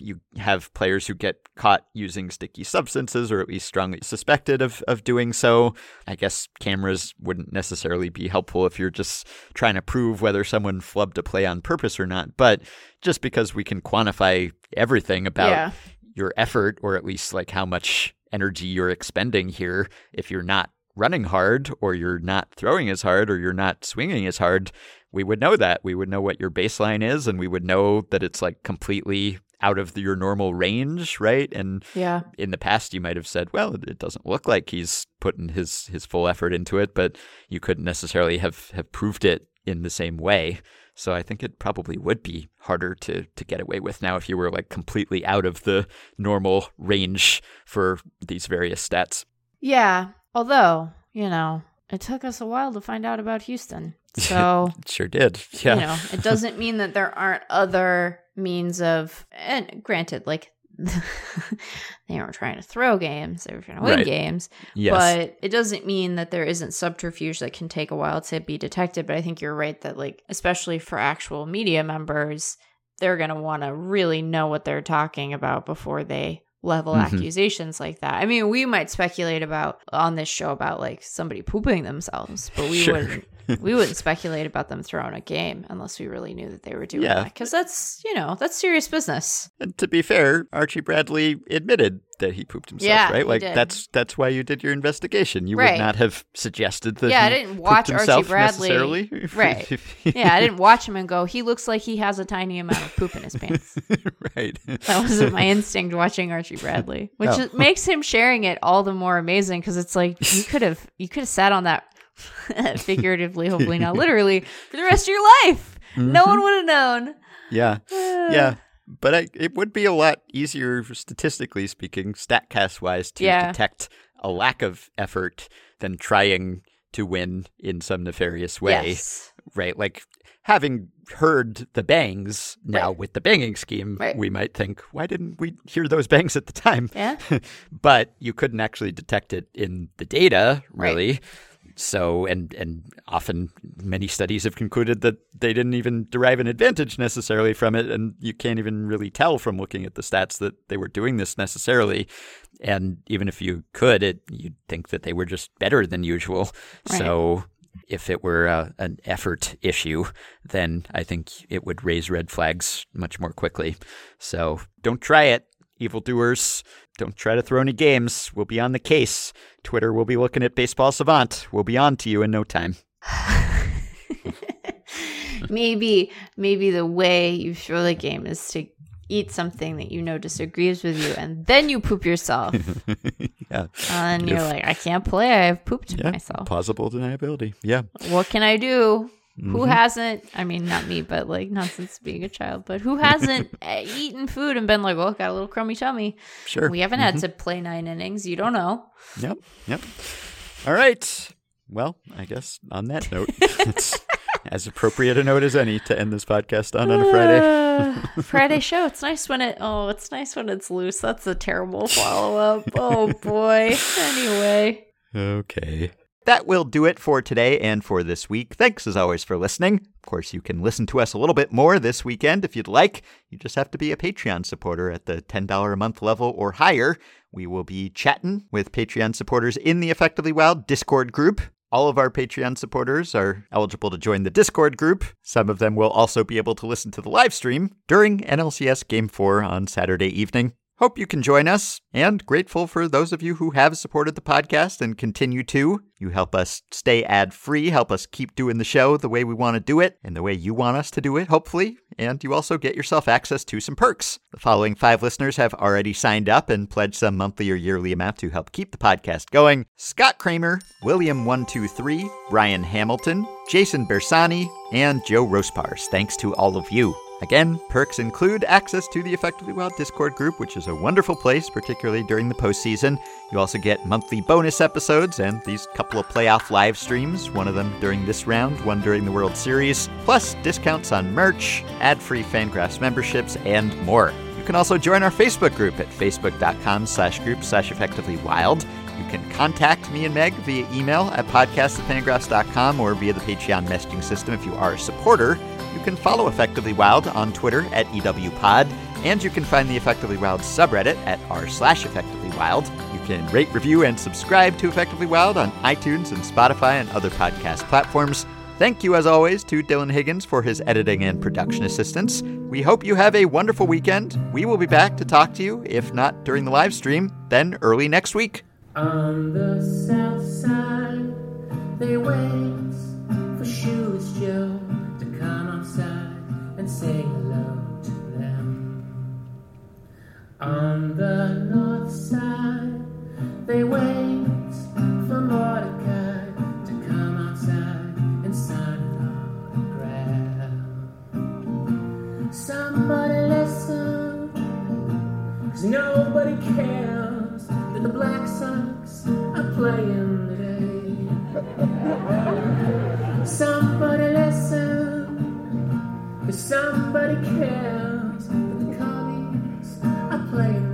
you have players who get caught using sticky substances or at least strongly suspected of, of doing so. I guess cameras wouldn't necessarily be helpful if you're just trying to prove whether someone flubbed a play on purpose or not. But just because we can quantify everything about Yeah. your effort or at least like how much energy you're expending here if you're not running hard or you're not throwing as hard or you're not swinging as hard we would know that we would know what your baseline is and we would know that it's like completely out of the, your normal range right and Yeah. in the past you might have said well it, it doesn't look like he's putting his his full effort into it but you couldn't necessarily have have proved it in the same way so I think it probably would be harder to to get away with now if you were like completely out of the normal range for these various stats. Yeah. Although, you know, it took us a while to find out about Houston. [LAUGHS] So, It sure did. Yeah. you know, it doesn't mean that there aren't other means of, and granted, like, [LAUGHS] they weren't trying to throw games, they were trying to win Right. games. yes. But it doesn't mean that there isn't subterfuge that can take a while to be detected. But I think you're right that, like, especially for actual media members, they're going to want to really know what they're talking about before they level Mhm. accusations like that. I mean, we might speculate about on this show about like somebody pooping themselves, but we Sure. wouldn't we wouldn't speculate about them throwing a game unless we really knew that they were doing Yeah. that because that's you know that's serious business. and to be fair, Archie Bradley admitted that he pooped himself, Yeah, right? Like did. that's that's why you did your investigation. You Right. would not have suggested that Yeah, I didn't watch Archie Bradley. necessarily. [LAUGHS] Right. If Yeah, I didn't watch him and go. He looks like he has a tiny amount of poop in his pants. [LAUGHS] right. That wasn't my instinct watching Archie Bradley, which No. makes him sharing it all the more amazing because it's like you could have you could have sat on that [LAUGHS] figuratively, [LAUGHS] hopefully not literally, for the rest of your life. No Mm-hmm. one would have known. Yeah. [SIGHS] Yeah. But I, it would be a lot easier, statistically speaking, StatCast wise, to Yeah. detect a lack of effort than trying to win in some nefarious way, Yes. right? Like having heard the bangs now Right. with the banging scheme, Right. we might think, why didn't we hear those bangs at the time? Yeah. [LAUGHS] but you couldn't actually detect it in the data, Right. So, and and often many studies have concluded that they didn't even derive an advantage necessarily from it, and you can't even really tell from looking at the stats that they were doing this necessarily. And even if you could, it you'd think that they were just better than usual. Right. So. If it were uh, an effort issue, then I think it would raise red flags much more quickly. So don't try it, evildoers. Don't try to throw any games. We'll be on the case. Twitter will be looking at Baseball Savant. We'll be on to you in no time. [LAUGHS] maybe maybe the way you throw the game is to eat something that you know disagrees with you and then you poop yourself [LAUGHS] yeah. and you're like i can't play i've pooped Yeah. myself Plausible deniability. Yeah. what can i do who Mhm. hasn't i mean not me but like not since being a child but who hasn't uh, [LAUGHS] eaten food and been like oh got a little crummy tummy Sure. we haven't had to play nine innings you don't know Yep. Yep. All right. Well, I guess on that note, [LAUGHS] it's as appropriate a note as any to end this podcast on on a Friday. Uh, [LAUGHS] Friday show. It's nice when it. Oh, it's nice when it's loose. That's a terrible follow up. Oh boy. Anyway. Okay. That will do it for today and for this week. Thanks as always for listening. Of course, you can listen to us a little bit more this weekend if you'd like. You just have to be a Patreon supporter at the $10 a month level or higher. We will be chatting with Patreon supporters in the Effectively Wild Discord group. All of our Patreon supporters are eligible to join the Discord group. Some of them will also be able to listen to the live stream during NLCS Game 4 on Saturday evening. Hope you can join us, and grateful for those of you who have supported the podcast and continue to. You help us stay ad free, help us keep doing the show the way we want to do it and the way you want us to do it, hopefully. And you also get yourself access to some perks. The following five listeners have already signed up and pledged some monthly or yearly amount to help keep the podcast going Scott Kramer, William123, Brian Hamilton, Jason Bersani, and Joe Rospars. Thanks to all of you. Again, perks include access to the Effectively Wild Discord group, which is a wonderful place, particularly during the postseason. You also get monthly bonus episodes and these couple of playoff live streams, one of them during this round, one during the World Series, plus discounts on merch, ad free Fangraphs memberships, and more. You can also join our Facebook group at facebook.com slash group slash effectively wild. You can contact me and Meg via email at podcast@fangraphs.com or via the Patreon messaging system if you are a supporter. You can follow Effectively Wild on Twitter at EWPod, and you can find the Effectively Wild subreddit at r slash Effectively Wild. You can rate, review, and subscribe to Effectively Wild on iTunes and Spotify and other podcast platforms. Thank you, as always, to Dylan Higgins for his editing and production assistance. We hope you have a wonderful weekend. We will be back to talk to you, if not during the live stream, then early next week. On the south side, they wait for Shoeless Joe say hello to them. On the north side, they wait for Mordecai to come outside and sign an autograph. Somebody listen, cause nobody cares that the Black Sox are playing today. [LAUGHS] Somebody listen, Cause somebody cares for the colleagues I play.